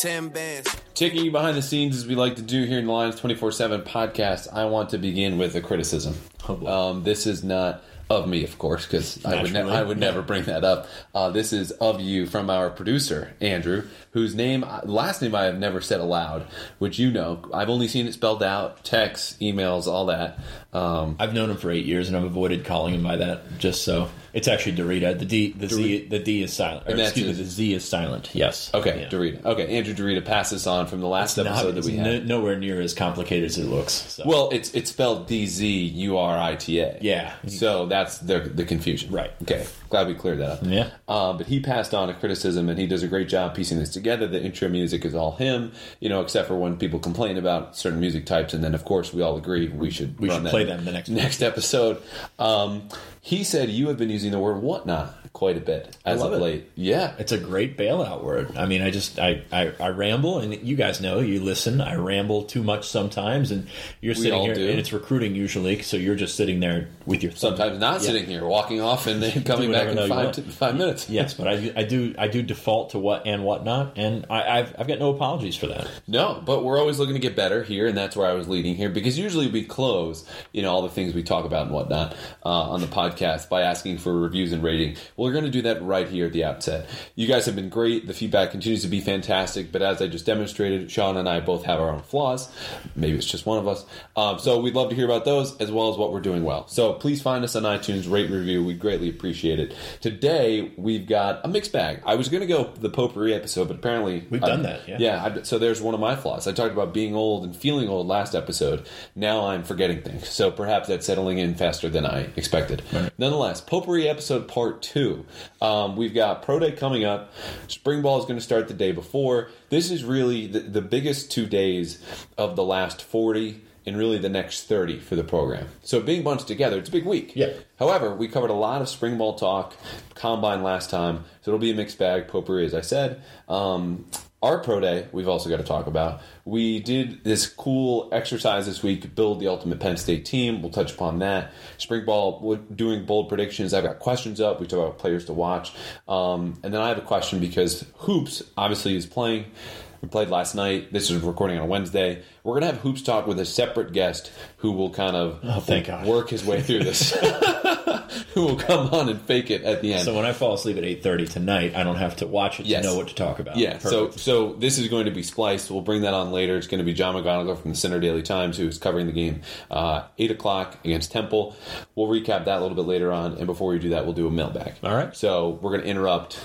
10 bands. Taking you behind the scenes as we like to do here in the Lions 24 7 podcast, I want to begin with a criticism. Um, this is not of me, of course, because I would, ne- I would never bring that up. Uh, this is of you from our producer, Andrew, whose name, last name I have never said aloud, which you know. I've only seen it spelled out, texts, emails, all that. Um, I've known him for eight years, and I've avoided calling him by that just so. It's actually Dzurita. The D, the Z, the D is silent. Or, excuse me, the Z is silent. Yes. okay, Yeah. Dzurita. Okay, Andrew Dzurita passes on from the last Not- episode that it's we no- had. nowhere near as complicated as it looks. So. Well, it's it's spelled D Z U R I T A. Yeah. So that's the the confusion. Right. Okay. Glad we cleared that up. Yeah. Um, but he passed on a criticism, and he does a great job piecing this together. The intro music is all him, you know, except for when people complain about certain music types, and then of course we all agree we should We should that play them the next next episode. Um, he said you have been using the word whatnot quite a bit as love of it. Yeah. It's a great bailout word. I mean, I just I, I, I ramble, and you guys know you listen. I ramble too much sometimes, and you're sitting here, do. and it's recruiting usually. So you're just sitting there with your thumb. Sometimes not Yeah. sitting here, walking off, and then coming back in the hell you five to, five minutes. Yes, but I, I do I do default to what and whatnot, and I, I've I've got no apologies for that. No, but we're always looking to get better here, and that's where I was leading here because usually we close, you know, all the things we talk about and whatnot uh, on the podcast by asking for reviews and rating. We're going to do that right here at the outset. You guys have been great. The feedback continues to be fantastic, but as I just demonstrated, Sean and I both have our own flaws. Maybe it's just one of us. Um, so we'd love to hear about those as well as what we're doing well. So please find us on iTunes, rate, review. We'd greatly appreciate it. Today we've got a mixed bag. I was going to go the potpourri episode, but apparently We've I- done that, yeah. yeah, I, so there's one of my flaws. I talked about being old and feeling old last episode. Now I'm forgetting things. So perhaps that's settling in faster than I expected. Nonetheless, Potpourri episode part two. Um, we've got Pro Day coming up. Spring Ball is going to start the day before. This is really the, the biggest two days of the last 40 and really the next 30 for the program. So being bunched together, it's a big week. Yeah. However, we covered a lot of spring ball talk, combine last time, so it'll be a mixed bag, potpourri, as I said. Um, our pro day, we've also got to talk about. We did this cool exercise this week, build the ultimate Penn State team. We'll touch upon that. Spring ball, we're doing bold predictions. I've got questions up. We talk about players to watch, um, and then I have a question because hoops obviously is playing. We played last night. This is recording on a Wednesday. We're going to have hoops talk with a separate guest who will kind of Oh, thank God. work his way through this. who will come on and fake it at the end. So when I fall asleep at eight thirty tonight, I don't have to watch it Yes. to know what to talk about. yeah, so Perfect. so this is going to be spliced. We'll bring that on later. It's going to be John McGonigal from the Centre Daily Times who is covering the game uh, eight o'clock against Temple. We'll recap that a little bit later on, and before we do that, we'll do a mailbag. All right. So we're going to interrupt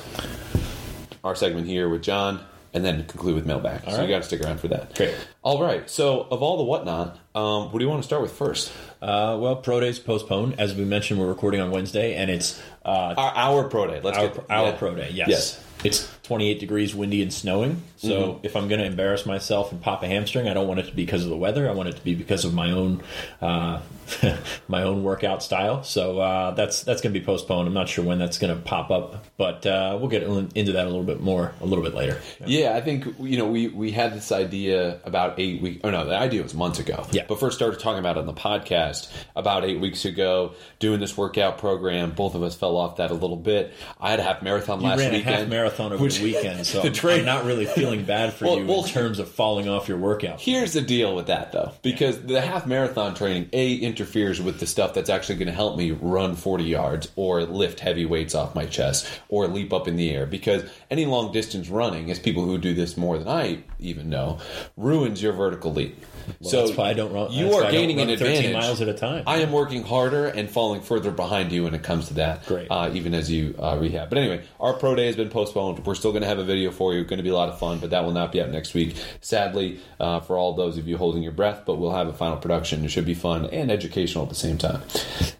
our segment here with John, and then conclude with mailbag. so right. you got to stick around for that. Great. All right. So of all the whatnot, um, what do you want to start with first? Uh, well, pro days postponed. As we mentioned, we're recording on Wednesday, and it's uh, Our, our pro day. Let's our, get our yeah. pro day. Yes. Yes. It's 28 degrees, windy, and snowing. So Mm-hmm. if I'm going to embarrass myself and pop a hamstring, I don't want it to be because of the weather. I want it to be because of my own uh, my own workout style. So uh, that's that's going to be postponed. I'm not sure when that's going to pop up, but uh, we'll get into that a little bit more a little bit later. Yeah, I think you know we we had this idea about eight weeks. Oh no, the idea was months ago. Yeah. but first started talking about it on the podcast about eight weeks ago. Doing this workout program, both of us fell off that a little bit. I had a half marathon You last ran weekend. a half marathon over which- the weekend, so the train- I'm not really feeling bad for Well- you well, in terms of falling off your workout. Here's the deal with that though, because the half marathon training a interferes with the stuff that's actually going to help me run 40 yards or lift heavy weights off my chest or leap up in the air. Because any long distance running, as people who do this more than I even know, ruins your vertical leap. so that's why I don't run. You are gaining an 13 advantage. miles at a time. I am working harder and falling further behind you when it comes to that. Great. Uh, even as you uh, rehab. But anyway, our pro day has been postponed. We're still going to have a video for you. Going to be a lot of fun, but that will not be out next week. Sadly, uh, for all those of you holding your breath, but we'll have a final production. It should be fun and educational at the same time.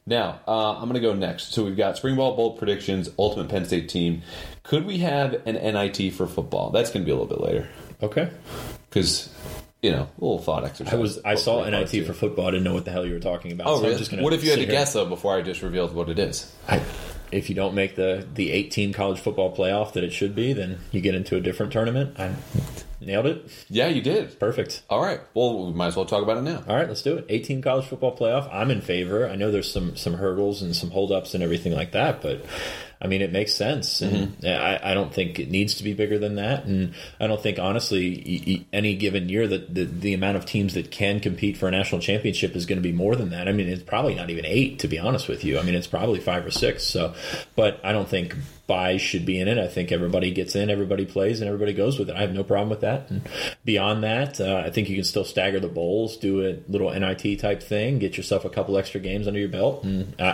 Now, uh, I'm going to go next. So we've got spring ball bold predictions, ultimate Penn State team. Could we have an NIT for football? That's going to be a little bit later okay. because you know, a little thought exercise. I was I saw. NIT for football. I didn't know what the hell you were talking about. Oh, so really? I'm just gonna what if you had to here. guess though before I just revealed what it is? I, if you don't make the the 18 college football playoff that it should be, then you get into a different tournament. I nailed it. Yeah, you did. Perfect. All right. Well, we might as well talk about it now. All right, let's do it. 18 college football playoff. I'm in favor. I know there's some some hurdles and some holdups and everything like that, but I mean, it makes sense, and Mm-hmm. I, I don't think it needs to be bigger than that. And I don't think, honestly, any given year that the, the amount of teams that can compete for a national championship is going to be more than that. I mean, it's probably not even eight, to be honest with you. I mean, it's probably five or six. So, but I don't think buys should be in it. I think everybody gets in, everybody plays, and everybody goes with it. I have no problem with that. And beyond that, uh, I think you can still stagger the bowls, do a little NIT type thing, get yourself a couple extra games under your belt, and I,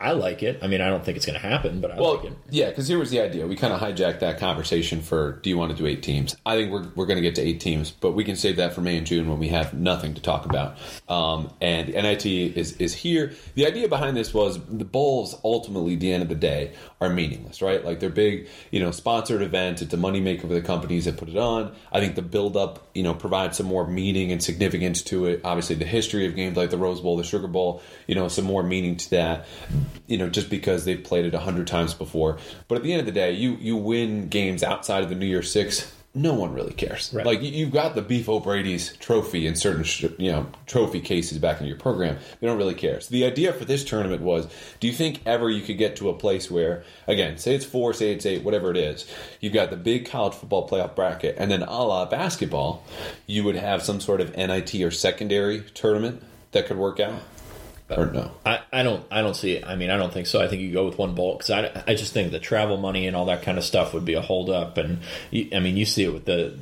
I, I like it. I mean, I don't think it's going to happen, but I Well, like it. yeah, because here was the idea. We kind of hijacked that conversation for do you want to do eight teams? I think we're, we're going to get to eight teams, but we can save that for May and June when we have nothing to talk about. Um, and the NIT is, is here. The idea behind this was the bowls, ultimately, at the end of the day, are meaningless, right? Like they're big, you know, sponsored event. It's a moneymaker for the companies that put it on. I think the build up, you know, provides some more meaning and significance to it. Obviously, the history of games like the Rose Bowl, the Sugar Bowl, you know, some more meaning to that, you know, just because they've played it a hundred times before. But at the end of the day, you you win games outside of the New Year Six. No one really cares. Right. Like you- you've got the Beef O'Brady's trophy in certain you know trophy cases back in your program. They don't really care. So the idea for this tournament was: Do you think ever you could get to a place where, again, say it's four, say it's eight, whatever it is, you've got the big college football playoff bracket, and then a la basketball, you would have some sort of NIT or secondary tournament that could work out, or no? I, I don't I don't see it. I mean I don't think so. I think you go with one bowl because I, I just think the travel money and all that kind of stuff would be a holdup. And you, I mean you see it with the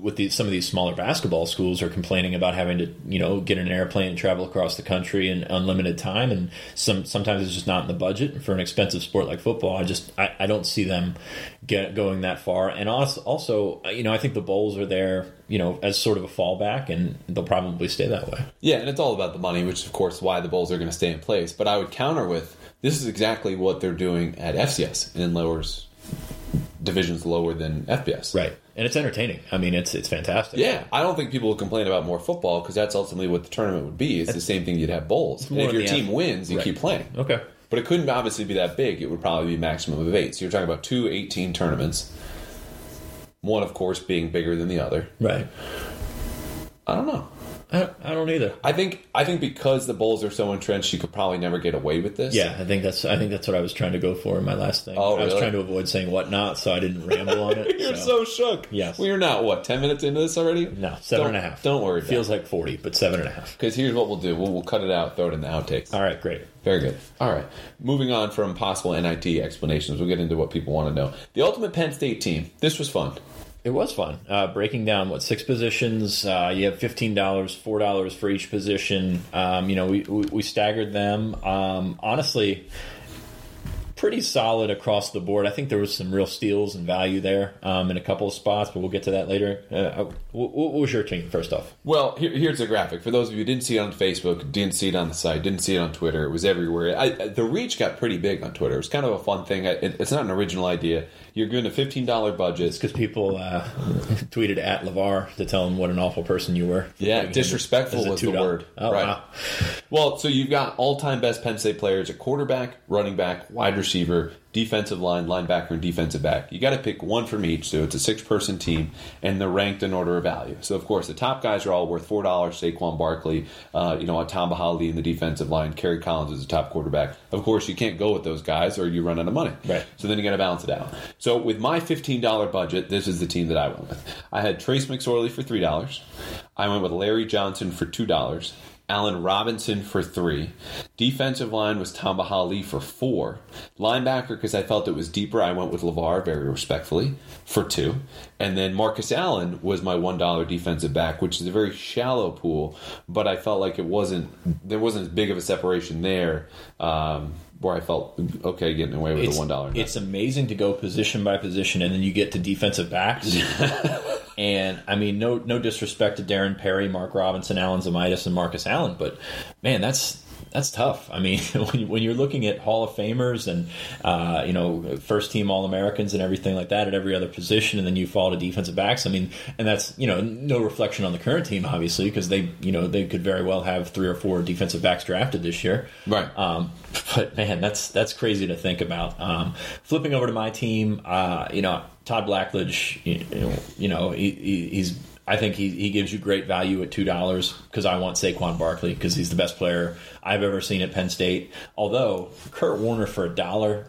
with the, some of these smaller basketball schools are complaining about having to you know get in an airplane and travel across the country in unlimited time. And some sometimes it's just not in the budget for an expensive sport like football. I just I, I don't see them get going that far. And also also you know I think the bowls are there you know as sort of a fallback and they'll probably stay that way. Yeah, and it's all about the money, which is, of course, why the Bulls are going to stay in place. But I would counter with this is exactly what they're doing at FCS and in lowers divisions lower than FBS. Right. And it's entertaining. I mean, it's it's fantastic. Yeah, I don't think people will complain about more football because that's ultimately what the tournament would be. It's the same thing you'd have bowls. And if your team wins, you Right. keep playing. Okay. But it couldn't obviously be that big. It would probably be maximum of eight. So you're talking about two 18 tournaments. One, of course, being bigger than the other. Right. I don't know. I, I don't either. I think I think because the Bulls are so entrenched, you could probably never get away with this. Yeah, I think that's I think that's what I was trying to go for in my last thing. Oh, I was really? trying to avoid saying whatnot, so I didn't ramble on it. You're so, shook. Yes. We are not what ten minutes into this already. no seven Don't- and a half. Don't worry. Feels like forty, but seven and a half. because here's what we'll do. We'll, we'll cut it out, throw it in the outtakes. All right, great. Very good. All right. Moving on from possible NIT explanations, we'll get into what people want to know. The Ultimate Penn State team. This was fun. It was fun. Uh, breaking down what six positions. Uh, you have fifteen dollars, four dollars for each position. Um, you know, we, we we staggered them. Um, honestly, pretty solid across the board. I think there was some real steals and value there um, in a couple of spots, but we'll get to that later. Uh, what, was your team first off? Well, here, here's the graphic. For those of you who didn't see it on Facebook, didn't see it on the site, didn't see it on Twitter, it was everywhere. I, the reach got pretty big on Twitter. It was kind of a fun thing. I- It, it's not an original idea. You're given a $15 budget. because people uh, tweeted at Lavar to tell him what an awful person you were. Yeah, disrespectful as was the word. Oh Right. wow! Well, so you've got all-time best Penn State players a quarterback, running back, wide receiver, defensive line, linebacker, and defensive back. You got to pick one from each, so it's a six-person team, and they're ranked in order of value. So, of course, the top guys are all worth four dollars. Saquon Barkley, uh, you know, Tamba Hali in the defensive line, Kerry Collins is the top quarterback. Of course, you can't go with those guys, or you run out of money. Right. So then you got to balance it out. So with my fifteen dollar budget, this is the team that I went with. I had Trace McSorley for three dollars. I went with Larry Johnson for two dollars. Allen Robinson for three. Defensive line was Tamba Hali for four. Linebacker, because I felt it was deeper, I went with LaVar very respectfully for two. And then Marcus Allen was my $1 defensive back, which is a very shallow pool, but I felt like it wasn't, there wasn't as big of a separation there um, where I felt okay getting away with It's, the $1. it's amazing to go position by position, and then you get to defensive backs. and I mean, no no disrespect to Darren Perry, Mark Robinson, Alan Zemaitis, and Marcus Allen, but man, that's that's tough. I mean, when, you, when you're looking at Hall of Famers and uh, you know first team All Americans and everything like that at every other position, and then you fall to defensive backs. I mean, and that's you know no reflection on the current team, obviously, because they you know they could very well have three or four defensive backs drafted this year. Right. Um, but man, that's that's crazy to think about. Um, flipping over to my team, uh, you know, Todd Blackledge, you, know, he, he, he's. I think he, he gives you great value at two dollars because I want Saquon Barkley because he's the best player I've ever seen at Penn State. Although Curt Warner for a dollar,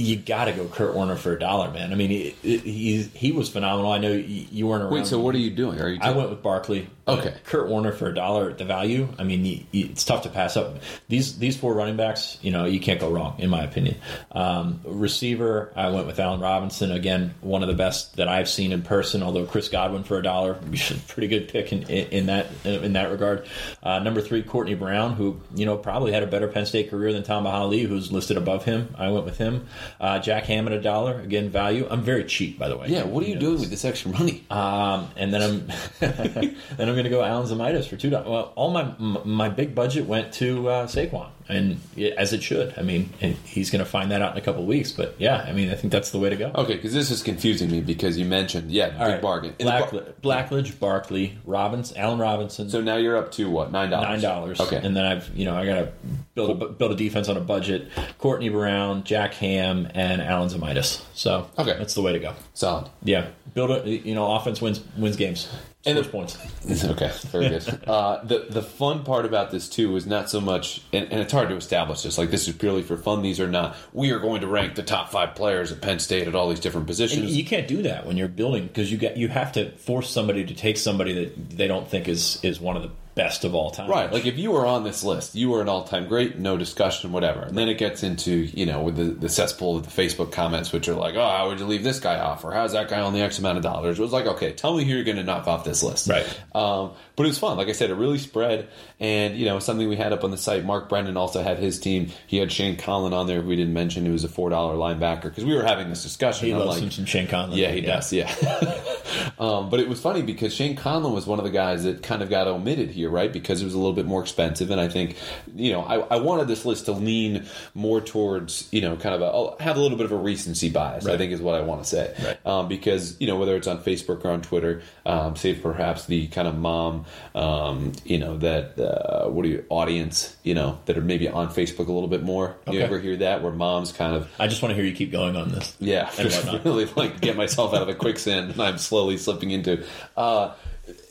you got to go Curt Warner for a dollar, man. I mean, he, he he was phenomenal. I know you, weren't around. Wait, so what are you doing? Are you? I went with Barkley. Okay. Curt Warner for a dollar at the value. I mean, it's tough to pass up. These these four running backs, you know, you can't go wrong, in my opinion. Um, receiver, I went with Allen Robinson. Again, one of the best that I've seen in person. Although Chris Godwin for a dollar, pretty good pick in, in, in that in that regard. Uh, number three, Courtney Brown, who you know probably had a better Penn State career than Tamba Hali, who's listed above him. I went with him. Uh, Jack Hammond, a dollar. Again, value. I'm very cheap, by the way. yeah. What are you know, doing with this extra money? um, and then I'm then I'm going to go Alan Zemaitis for two dollars. Well, all my my big budget went to uh, Saquon, and as it should. I mean, he's going to find that out in a couple of weeks. But yeah, I mean, I think that's the way to go. Okay, because this is confusing me because you mentioned yeah, big All right. bargain. In the bar- Blackledge, Blackledge, Barkley, Robbins, Allen Robinson. so now you're up to what nine dollars? Nine dollars. Okay. and then I've you know I got to build a, build a defense on a budget. Courtney Brown, Jack Ham, and Alan Zemaitis. So Okay. that's the way to go. Solid. Yeah, build a you know offense wins wins games, And scores the- points. Okay, very good. uh, the the fun part about this too is not so much, and, and it's hard to establish this. Like this is purely for fun. These are not. We are going to rank the top five players at Penn State at all these different And positions. you can't do that when you're building because you get you have to force somebody to take somebody that they don't think is is one of the best of all time. Right, like if you were on this list, you were an all-time great, no discussion, whatever. And then it gets into you know with the, the cesspool of the Facebook comments, which are like, oh, how would you leave this guy off, or how's that guy on the X amount of dollars? It was like, okay, tell me who you're going to knock off this list, Right. Um, but it was fun. Like I said, it really spread, and you know something we had up on the site. Mark Brennan also had his team. He had Shane Conlan on there. We didn't mention he was a four dollar linebacker because we were having this discussion. he I'm loves like, Shane Conlan. yeah, he does. Yeah. um, but it was funny because Shane Conlan was one of the guys that kind of got omitted here, right? Because it was a little bit more expensive, and I think, you know, I, I wanted this list to lean more towards, you know, kind of a I'll have a little bit of a recency bias. I think is what I want to say, Right. um, because you know whether it's on Facebook or on Twitter, um, save perhaps the kind of mom, um, you know, that uh, what are you audience, you know, that are maybe on Facebook a little bit more. You ever hear that where moms kind of I just want to hear you keep going on this. yeah, And really like get myself out of a quicksand and I'm slowly slipping into uh,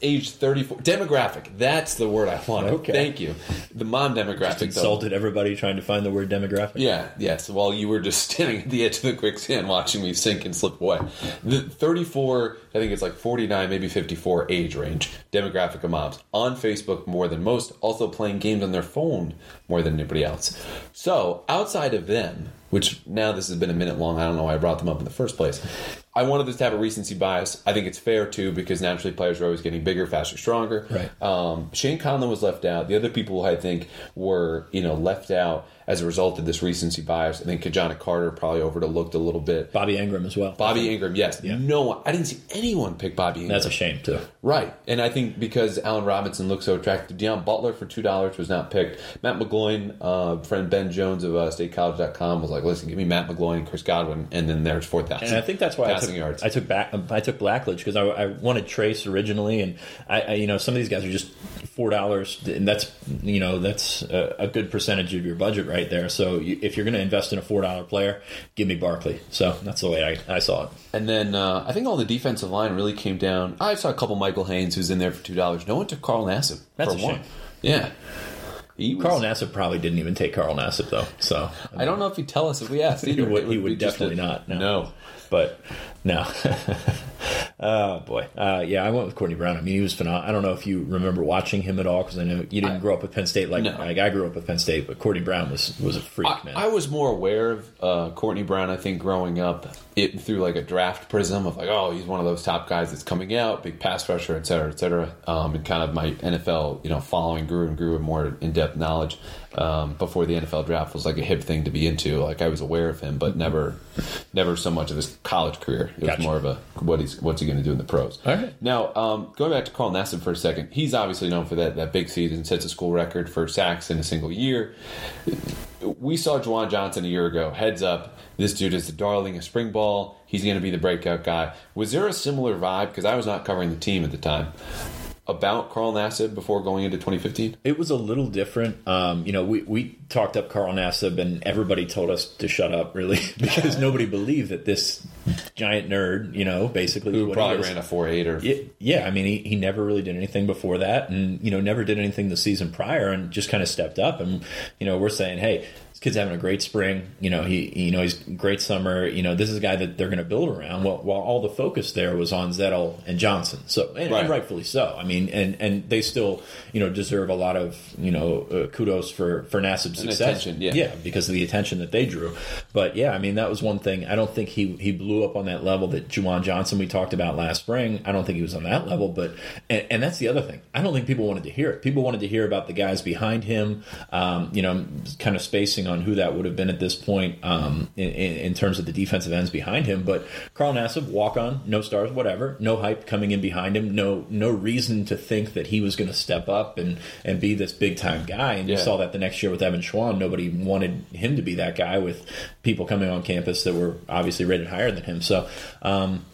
age 34 demographic. That's the word I wanted. Okay. Thank you. The mom demographic. though. Insulted everybody trying to find the word demographic. Yeah, yes. While you were just standing at the edge of the quicksand watching me sink and slip away. The 34, I think it's like 49, maybe 54 age range demographic of moms on Facebook more than most, also playing games on their phone more than anybody else. So, outside of them, which now this has been a minute long, I don't know why I brought them up in the first place. I wanted this to have a recency bias. I think it's fair too because naturally players are always getting bigger, faster, stronger. Right. Um, Shane Conlan was left out. The other people I think were you know left out as a result of this recency bias. I think Ki-Jana Carter probably overlooked a little bit. Bobby Engram as well. Bobby Engram, yes, Yeah. no one. I didn't see anyone pick Bobby Engram. That's a shame too. Right, and I think because Allen Robinson looked so attractive, Deon Butler for two dollars was not picked. Matt McGloin, uh, friend Ben Jones of uh, StateCollege.com was like, "Listen, give me Matt McGloin, and Chris Godwin, and then there's four thousand. And I think that's why I passing took, yards. I took back I took Blackledge because I, I wanted Trace originally, and I, I you know some of these guys are just four dollars, and that's you know that's a, a good percentage of your budget right there. So you, if you're going to invest in a four dollar player, give me Barkley. So that's the way I, I saw it. And then uh, I think all the defensive line really came down. I saw a couple Michael Haynes who's in there for two dollars. No one took Carl Nassib That's for a one. shame. Yeah, he was, Carl Nassib probably didn't even take Carl Nassib though. So I don't know if he'd tell us if we asked. He Either. would- he would just a- definitely not, no. no. but no. oh boy, uh, yeah, I went with Courtney Brown. I mean, he was phenomenal. I don't know if you remember watching him at all because I know you didn't I- grow up with Penn State like, No. like I grew up with Penn State, but Courtney Brown was was a freak, I, man. I was more aware of uh, Courtney Brown. I think growing up, it through like a draft prism of like, oh, he's one of those top guys that's coming out, big pass rusher, et cetera, et cetera. Um, and kind of my NFL, you know, following grew and grew and more in depth knowledge. Um, before the NFL draft was like a hip thing to be into. Like I was aware of him, but never, never so much of his college career. It was more of a what he's what's he going to do in the pros. All right. Now, um, going back to Carl Nassib for a second, he's obviously known for that that big season, sets a school record for sacks in a single year we saw Juwan Johnson a year ago. Heads up, this dude is the darling of spring ball. He's going to be the breakout guy. Was there a similar vibe? Because I was not covering the team at the time. About Carl Nassib before going into 2015? It was a little different. Um, you know, we, we talked up Carl Nassib, and everybody told us to shut up, really, because nobody believed that this giant nerd, you know, basically. Who probably ran a four eight or Yeah, yeah, I mean, he, he never really did anything before that, and you know, never did anything the season prior, and just kind of stepped up. And you know, we're saying, hey, this kid's having a great spring. You know, he you know he's great summer. You know, this is a guy that they're going to build around. Well, while all the focus there was on Zettel and Johnson, so and, Right. and rightfully so. I mean, and and they still you know deserve a lot of you know uh, kudos for for Nassib's success. attention, yeah. yeah, because of the attention that they drew. But yeah, I mean, that was one thing. I don't think he he blew up on that level that Juwan Johnson we talked about last spring. I don't think he was on that level. But and, and that's the other thing. I don't think people wanted to hear it. People wanted to hear about the guys behind him. Um, you know, kind of spacing on who that would have been at this point um, in, in, terms of the defensive ends behind him. But Carl Nassib, walk on, no stars, whatever, no hype coming in behind him. No no reason to think that he was going to step up and and be this big time guy. And you saw that the next year with Evan Schwan, nobody wanted him to be that guy with people coming on campus that were obviously rated higher than him. So, um,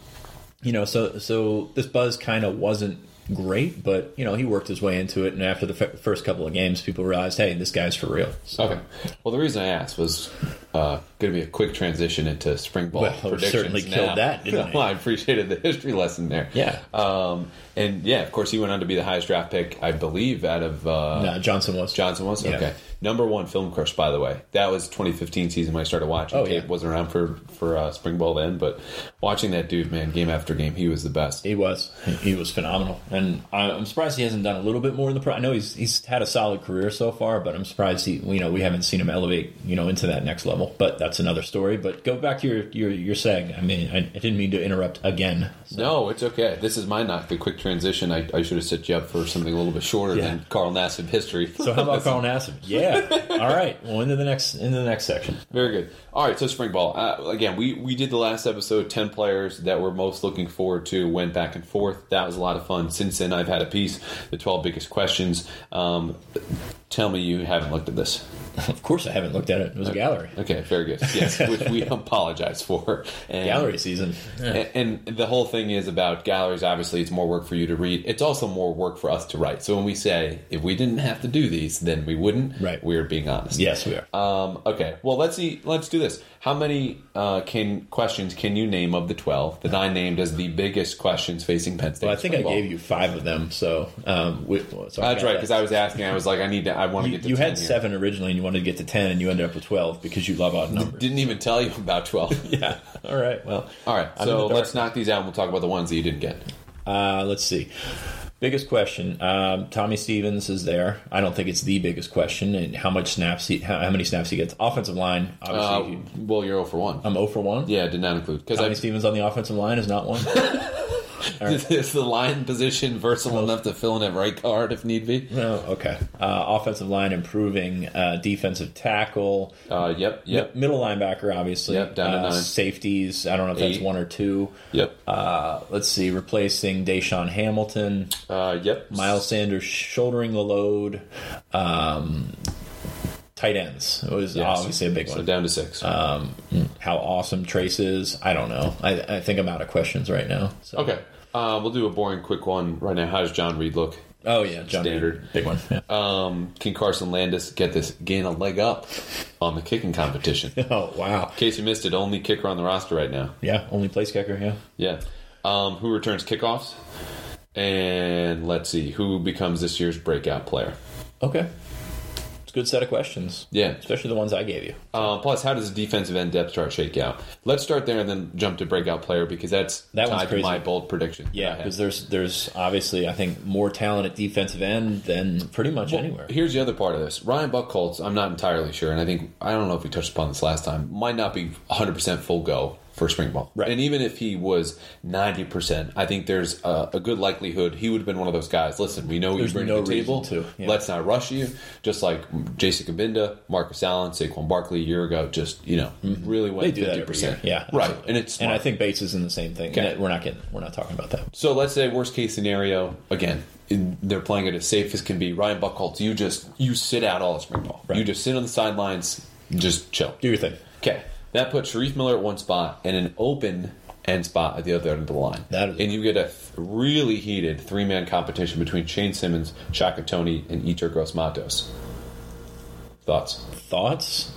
you know, so so this buzz kind of wasn't great, but you know he worked his way into it, and after the f- first couple of games, people realized, hey, this guy's for real. So, Okay. Well, the reason I asked was uh, going to be a quick transition into spring ball Well, predictions. certainly killed that, didn't well, I appreciated the history lesson there. Yeah. Um, and yeah, of course, he went on to be the highest draft pick, I believe, out of uh, no, Johnson was Johnson was Yeah. okay. Number one film crush, by the way. That was 2015 season when I started watching. Oh, Tape yeah. wasn't around for for uh, spring ball then, but watching that dude, man, game after game, he was the best. He was. He was phenomenal, and I'm surprised he hasn't done a little bit more in the pro. I know he's he's had a solid career so far, but I'm surprised he you know we haven't seen him elevate you know into that next level. But that's another story. But go back to your your, your saying. I mean, I, I didn't mean to interrupt again. So, No, it's okay. This is my not the quick transition. I, I should have set you up for something a little bit shorter Yeah. than Carl Nassib history. so how about Carl Nassib? Yeah. All right. Well, into the next into the next section. Very good. All right, so spring ball. Uh, again, we, we did the last episode, 10 players that we're most looking forward to, went back and forth. That was a lot of fun. Since then, I've had a piece, the 12 biggest questions. Um, tell me you haven't looked at this. Of course, I haven't looked at it. It was a gallery. Okay, very good. Yes, which we apologize for. And, Gallery season. Yeah. And, and the whole thing is about galleries. Obviously, it's more work for you to read. It's also more work for us to write. So when we say if we didn't have to do these, then we wouldn't. Right. We're being honest. Yes, we are. Um, okay. Well, let's see. Let's do this. How many uh, can questions can you name of the twelve that I named as the biggest questions facing Penn State? Well, I think I gave you five of them. So, um, we, so I That's right because I was asking. I was like, I need to. I want to You, get to. you 10 had here. seven originally, and you wanted to get to ten, and you ended up with twelve because you love odd numbers. Didn't even tell you about twelve. yeah. All right. Well. All right. So let's knock these out. and We'll talk about the ones that you didn't get. Uh, let's see. Biggest question. Um, Tommy Stevens is there. I don't think it's the biggest question. And how much snaps he, how, how many snaps he gets. Offensive line, Uh, obviously. well, you're 0 for one. I'm 0 for 1. yeah, did not include Tommy I. Stevens on the offensive line is not one. Is the line position versatile enough to fill in at right guard if need be? no, okay. Uh, offensive line improving. Uh, defensive tackle. Uh, yep, yep, Middle linebacker, obviously. Yep, down to uh, nine. Safeties. I don't know if that's one or two. yep, Uh, let's see. Replacing DaeSean Hamilton. uh, yep. Miles Sanders shouldering the load. Um, tight ends. It was Yes. obviously a big So one. down to six. Um, how awesome Trace is, I don't know. I, I think I'm out of questions right now. So. okay, uh, we'll do a boring, quick one right now. How does John Reid look? Oh yeah, John Standard. Reid. big one. Yeah. Um, can Carson Landis get this gain a leg up on the kicking competition? Oh wow. In case you missed it, only kicker on the roster right now. Yeah, only place kicker. Yeah. Yeah. Um, who returns kickoffs? And let's see who becomes this year's breakout player. Okay. Good set of questions. Yeah. Especially the ones I gave you. Uh, plus, how does the defensive end depth chart shake out? Let's start there and then jump to breakout player because that's That tied to my bold prediction. Yeah, that I had. because there's there's obviously I think more talent at defensive end than pretty much anywhere. Here's the other part of this. Ryan Buchholz, I'm not entirely sure, and I think I don't know if we touched upon this last time. Might not be 100 percent full go for spring ball, Right. And even if he was 90 percent, I think there's a, a good likelihood he would have been one of those guys. Listen, we know There's you bring no to the table. to, yeah. Let's not rush you. Just like Jason Cabinda, Marcus Allen, Saquon Barkley a year ago, just you know, mm-hmm. really They went do that 50 every percent. year. Yeah, right. absolutely. And it's and I think Bates is in the same thing. Okay. We're not getting we're not talking about that. So let's say worst case scenario again. in- They're playing it as safe as can be. Ryan Buchholz, you just you sit out all the spring ball. Right. You just sit on the sidelines, just chill. Do your thing. Okay, that puts Shareef Miller at one spot and an open end spot at the other end of the line. That is- and you get a really heated three man competition between Shane Simmons, Shaka Toney, and Yetur Gross Matos. Thoughts? Thoughts?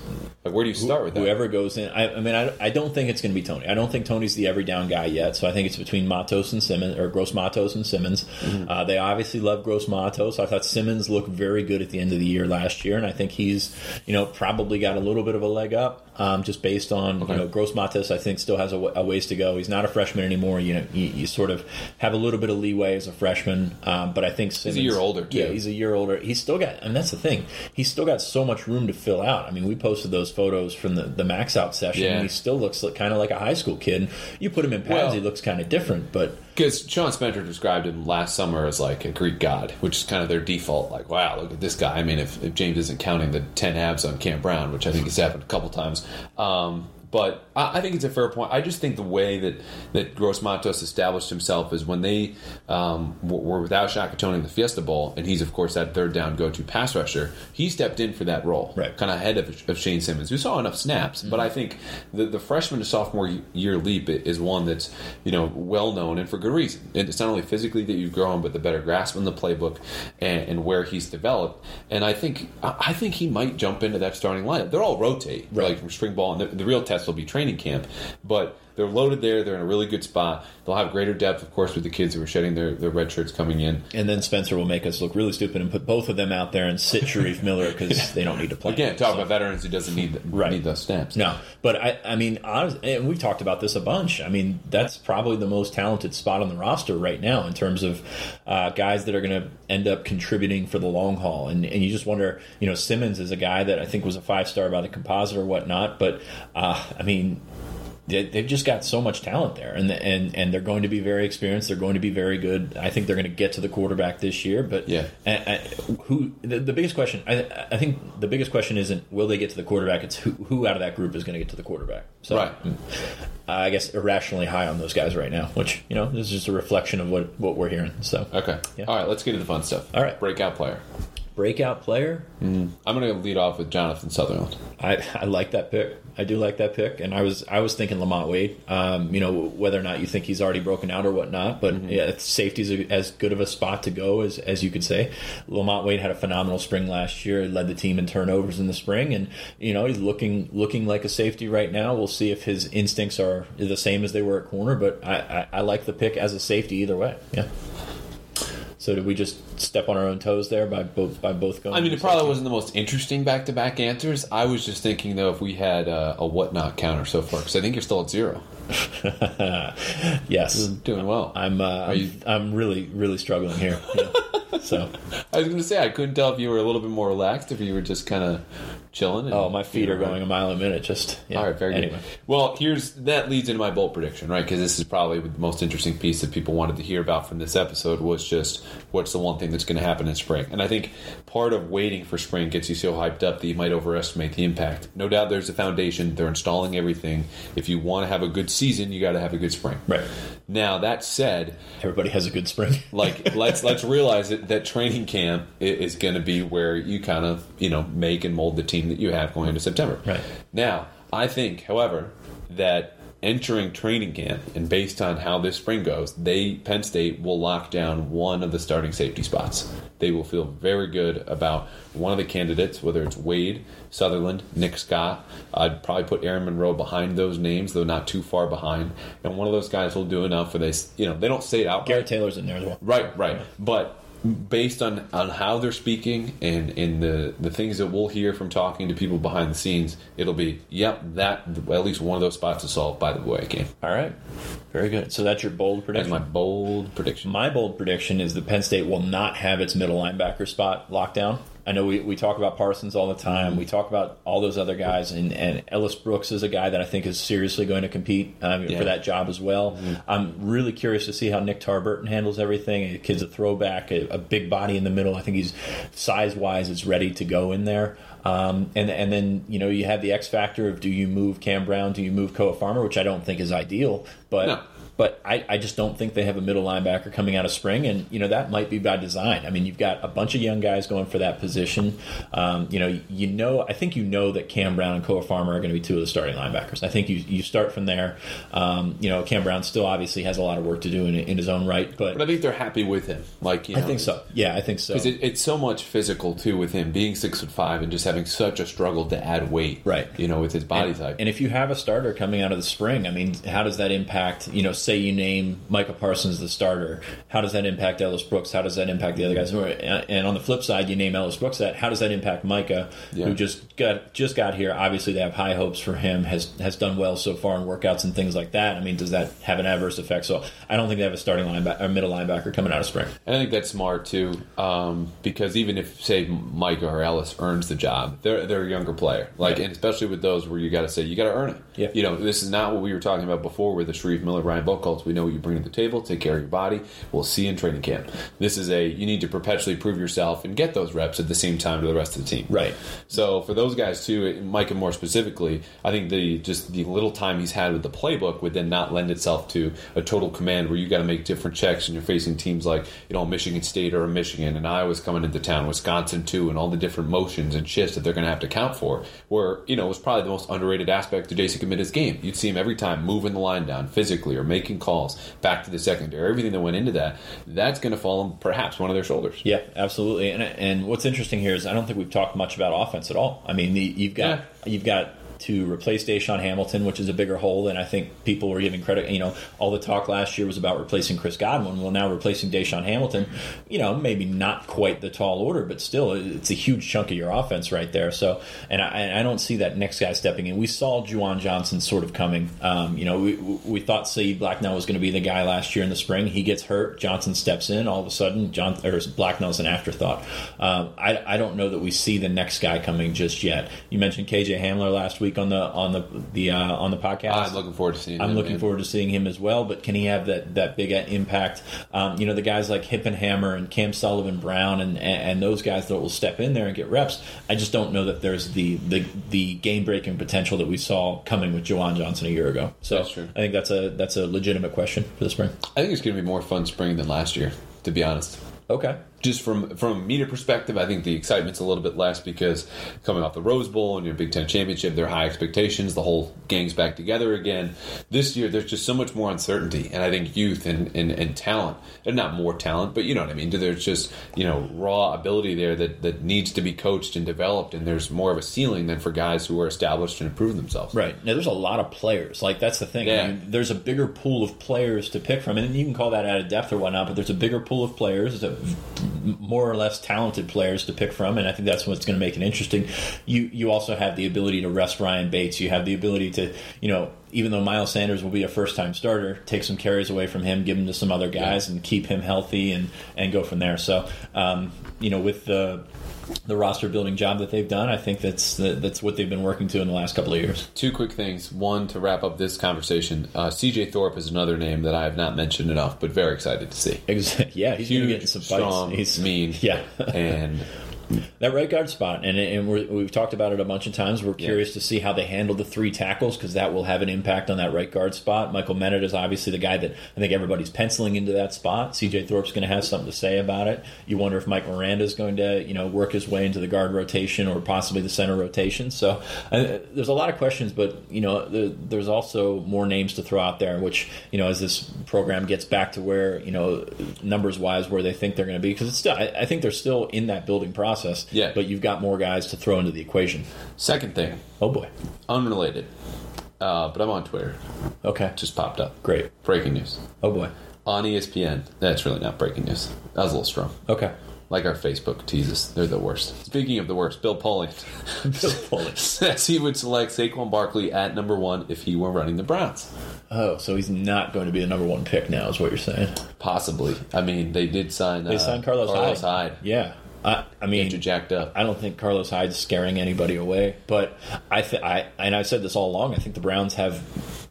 Like, where do you start with that? Whoever goes in, I, I mean, I, I don't think it's going to be Toney. I don't think Toney's the every down guy yet. So I think it's between Matos and Simmons, or Gross Matos and Simmons. Mm-hmm. Uh, they obviously love Gross Matos. I thought Simmons looked very good at the end of the year last year, and I think he's, you know, probably got a little bit of a leg up um, just based on Okay. you know Gross Matos. I think still has a, a ways to go. He's not a freshman anymore. You know, you, you sort of have a little bit of leeway as a freshman, um, but I think Simmons, he's a year older, too. Yeah, he's a year older. He's still got, and that's the thing. He's still got so much room to fill out. I mean, we posted those photos from the, the max out session, Yeah. and he still looks like, kind of like a high school kid. You put him in pads, Well- he looks kind of different, but Because Sean Spencer described him last summer as like a Greek god, which is kind of their default. Like, wow, look at this guy. I mean, if, if James isn't counting the 10 abs on Cam Brown, which I think has happened a couple times. Um, but I, I think it's a fair point. I just think the way that, that Gross Matos established himself is when they um, were without Shaka Toney in the Fiesta Bowl, and he's, of course, that third down go to pass rusher, he stepped in for that role, Right. kind of ahead of, of Shane Simmons, who saw enough snaps. But I think the, the freshman to sophomore year leap is one that's you know well known and for good reason. It's not only physically that you've grown, but the better grasp on the playbook and, and where he's developed. And I think I I think he might jump into that starting lineup. They're all rotate Right. like from spring ball, and the, the real test will be training camp. But they're loaded there. They're in a really good spot. They'll have greater depth, of course, with the kids who are shedding their, their red shirts coming in. and then Spencer will make us look really stupid and put both of them out there and sit Shareef Miller because they don't need to play. Again, talk So- about veterans who doesn't need Right. need those snaps. No, but I, I mean, honest, and we've talked about this a bunch. I mean, that's probably the most talented spot on the roster right now in terms of uh, guys that are going to end up contributing for the long haul. And, and you just wonder, you know, Simmons is a guy that I think was a five star by the composite or whatnot, but uh, I mean, they've just got so much talent there, and and and they're going to be very experienced. They're going to be very good. I think they're going to get to the quarterback this year. But Yeah. and, and who the, the biggest question? I, I think the biggest question isn't will they get to the quarterback. It's who who out of that group is going to get to the quarterback. So Right. I guess irrationally high on those guys right now, which you know this is just a reflection of what what we're hearing. So Okay. Yeah. All right. Let's get to the fun stuff. All right. Breakout player. Breakout player. I'm going to lead off with Jonathan Sutherland. I, I like that pick. I do like that pick, and I was I was thinking Lamont Wade. Um, you know whether or not you think he's already broken out or whatnot, but yeah, it's- safety's a, as good of a spot to go as as you could say. Lamont Wade had a phenomenal spring last year. Led the team in turnovers in the spring, and you know he's looking looking like a safety right now. We'll see if his instincts are the same as they were at corner, but I, I, I like the pick as a safety either way. Yeah. So did we just step on our own toes there by both by both going? I mean, it probably wasn't the most interesting back to back answers. I was just thinking, though, if we had uh, a whatnot counter so far, because I think you're still at zero. yes. Doing well. I'm uh, you- I'm really really struggling here. Yeah. so I was going to say, I couldn't tell if you were a little bit more relaxed, if you were just kind of chilling. and- oh my feet are going a mile a minute. Just yeah. All right, very anyway. good. Well, here's that leads into my bolt prediction, right? Because this is probably the most interesting piece that people wanted to hear about from this episode was just what's the one thing that's going to happen in spring. And I think part of waiting for spring gets you so hyped up that you might overestimate the impact. No doubt, there's a foundation; they're installing everything. If you want to have a good season, you got to have a good spring. Right. Now that said, Everybody has a good spring. like let's let's realize that, that training camp is going to be where you kind of you know make and mold the team that you have going into September. Right. Now, I think, however, that entering training camp and based on how this spring goes, they Penn State will lock down one of the starting safety spots. They will feel very good about one of the candidates, whether it's Wade, Sutherland, Nick Scott. I'd probably put Ayron Monroe behind those names, though not too far behind. And one of those guys will do enough for this. You know, they don't say it out. Garrett Taylor's in there as well. Right, right. But based on, on how they're speaking and, and the, the things that we'll hear from talking to people behind the scenes, it'll be, yep, that at least one of those spots is solved by the way game. All right. Very good. So that's your bold prediction That's my bold prediction. My bold prediction is that Penn State will not have its middle linebacker spot locked down. I know we, we talk about Parsons all the time. We talk about all those other guys, and, and Ellis Brooks is a guy that I think is seriously going to compete um, Yeah. for that job as well. I'm really curious to see how Nick Tarburton handles everything. The kid's a throwback, a, a big body in the middle. I think he's size wise is ready to go in there. Um, and and then you know you have the X factor of do you move Cam Brown, do you move Koa Farmer, which I don't think is ideal, but No. but I, I just don't think they have a middle linebacker coming out of spring, and you know that might be by design. I mean, you've got a bunch of young guys going for that position. Um, you know, you know, I think you know that Cam Brown and Koa Farmer are going to be two of the starting linebackers. I think you you start from there. Um, you know, Cam Brown still obviously has a lot of work to do in, in his own right, but, But I think they're happy with him. Like you know, I think so. Yeah, I think so. Because it, it's so much physical too with him being six foot five and just having such a struggle to add weight, Right. You know, with his body and, type. And if you have a starter coming out of the spring, I mean, how does that impact? You know, say you name Micah Parsons the starter, how does that impact Ellis Brooks? How does that impact the other guys? And on the flip side, you name Ellis Brooks. That how does that impact Micah, Yeah. who just got just got here? Obviously, they have high hopes for him. has has done well so far in workouts and things like that. I mean, does that have an adverse effect? So I don't think they have a starting linebacker, or middle linebacker coming out of spring. And I think that's smart too, um, because even if say Micah or Ellis earns the job, they're they're a younger player. Like, Yeah. and especially with those where you got to say you got to earn it. Yeah. You know, this is not what we were talking about before with the Shareef Miller, Ryan Buchholz. We know what you bring to the table. Take care of your body. We'll see you in training camp. This is a you need to perpetually prove yourself and get those reps at the same time to the rest of the team. Right. So for those guys too, Micah more specifically, I think the just the little time he's had with the playbook would then not lend itself to a total command where you got to make different checks and you're facing teams like you know Michigan State or Michigan and Iowa's coming into town, Wisconsin too, and all the different motions and shifts that they're going to have to count for. Where you know it was probably the most underrated aspect of Jason Committee's game. You'd see him every time moving the line down physically or making calls back to the secondary. Everything that went into that, that's going to fall on perhaps one of their shoulders. Yeah, absolutely. And and what's interesting here is I don't think we've talked much about offense at all. I mean, the, you've got you've got to replace DaeSean Hamilton, which is a bigger hole than I think people were giving credit. You know, all the talk last year was about replacing Chris Godwin. Well, now replacing DaeSean Hamilton, you know, maybe not quite the tall order, but still, it's a huge chunk of your offense right there. So, and I, I don't see that next guy stepping in. We saw Juwan Johnson sort of coming. Um, you know, we, we thought Saeed Blacknell was going to be the guy last year in the spring. He gets hurt. Johnson steps in. All of a sudden, John or Blacknell's an afterthought. Um, I, I don't know that we see the next guy coming just yet. You mentioned KJ Hamler last week on the on the the uh, on the podcast. I'm looking forward to seeing. I'm him, looking man. forward to seeing him as well. But can he have that that big impact? Um, you know, the guys like Hip and Hammer and Cam Sullivan Brown and, and and those guys that will step in there and get reps. I just don't know that there's the the, the game breaking potential that we saw coming with Juwan Johnson a year ago. So. I think that's a that's a legitimate question for the spring. I think it's going to be more fun spring than last year, to be honest. Okay. Just from from a media perspective, I think the excitement's a little bit less because coming off the Rose Bowl and your Big Ten championship, there are high expectations. The whole gang's back together again. This year, there's just so much more uncertainty, and I think youth and, and, and talent, and not more talent, but you know what I mean. There's just you know raw ability there that, that needs to be coached and developed, and there's more of a ceiling than for guys who are established and improved themselves. Right. Now, there's a lot of players. Like, that's the thing. I mean, there's a bigger pool of players to pick from. And you can call that out of depth or whatnot, but there's a bigger pool of players, a- more or less talented players to pick from. And I think that's what's going to make it interesting. You, you also have the ability to rest Ryan Bates. You have the ability to, you know, even though Miles Sanders will be a first time starter, take some carries away from him, give him to some other guys, and keep him healthy and, and go from there. So, um, you know, with the the roster building job that they've done, I think that's that's what they've been working to in the last couple of years. Two quick things. One, to wrap up this conversation, uh, CJ Thorpe is another name that I have not mentioned enough, but very excited to see. Yeah, he's going to get some fights. strong, He's mean, Yeah, and that right guard spot, and and we're, we've talked about it a bunch of times. We're curious to see how they handle the three tackles because that will have an impact on that right guard spot. Michael Menet is obviously the guy that I think everybody's penciling into that spot. CJ Thorpe's going to have something to say about it. You wonder if Mike Miranda is going to you know work his way into the guard rotation or possibly the center rotation. So uh, there's a lot of questions, but you know the, there's also more names to throw out there. Which you know as this program gets back to where you know numbers wise where they think they're going to be because it's still I, I think they're still in that building process. Yeah. but you've got more guys to throw into the equation. second thing, Oh boy. unrelated, uh, but I'm on Twitter. Okay. Just popped up. Great. Breaking news Oh boy. on ESPN. That's really not breaking news. That was a little strong. Okay. Like our Facebook teases, they're the worst. Speaking of the worst, Bill Polian Bill Foley. says he would select Saquon Barkley at number one if he were running the Browns. Oh, so he's not going to be the number one pick now, is what you're saying? Possibly. I mean, they did sign. They uh, signed Carlos, Carlos Hyde. Hyde. Yeah. I, I mean, Get you jacked up. I don't think Carlos Hyde's scaring anybody away, but I, th- I and I've said this all along. I think the Browns have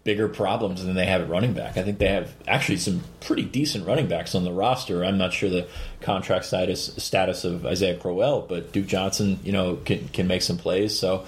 bigger problems than they have at running back. I think they have actually some pretty decent running backs on the roster. I'm not sure the contract status status of Isaiah Crowell, but Duke Johnson, you know, can can make some plays. So,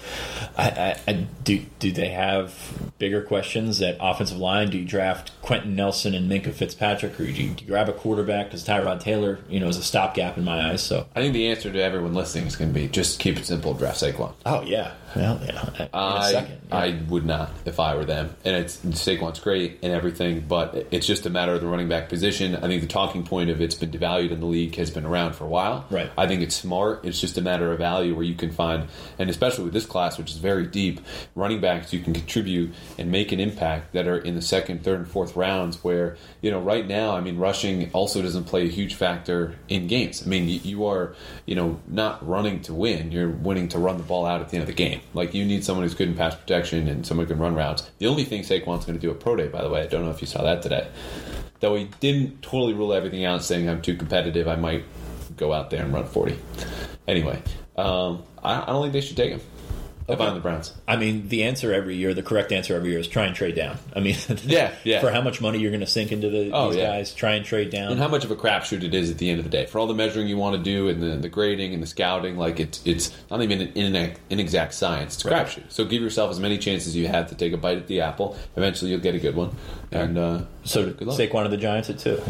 I, I, I do do they have bigger questions at offensive line? Do you draft Quenton Nelson and Minkah Fitzpatrick, or do you, do you grab a quarterback? Because Tyrod Taylor, you know, is a stopgap in my eyes. So, I think the answer to everyone listening is going to be just keep it simple. Draft Saquon. oh yeah, well, yeah, I, second. yeah. I would not if I were them. And it's Saquon's great and everything, but it's just a matter of the running back position. I think the talking point of it's been devalued in the league has been around for a while. Right. I think it's smart. It's just a matter of value where you can find, and especially with this class, which is very deep, running backs you can contribute and make an impact that are in the second, third, and fourth rounds. Where you know right now, I mean, rushing also doesn't play a huge factor in games. I mean, you, are you know not running to win. You're winning to run the ball out at the end of the game. Like you need someone who's good in pass protection and someone who can run routes. The only thing Saquon's going to do at pro day, by the way, I don't know if you saw that today. Though he didn't totally rule everything out, saying I'm too competitive, I might go out there and run 40. Anyway, um, I, I don't think they should take him. If I'm the Browns. I mean, the answer every year, the correct answer every year is try and trade down. I mean, Yeah, yeah. For how much money you're going to sink into the, Oh, these yeah. guys, try and trade down. And how much of a crapshoot it is at the end of the day. For all the measuring you want to do and the, the grading and the scouting, like it's it's not even an inexact, inexact science. It's a Right. crapshoot. So give yourself as many chances as you have to take a bite at the apple. Eventually, you'll get a good one. And uh, so good luck. Saquon of the Giants at two.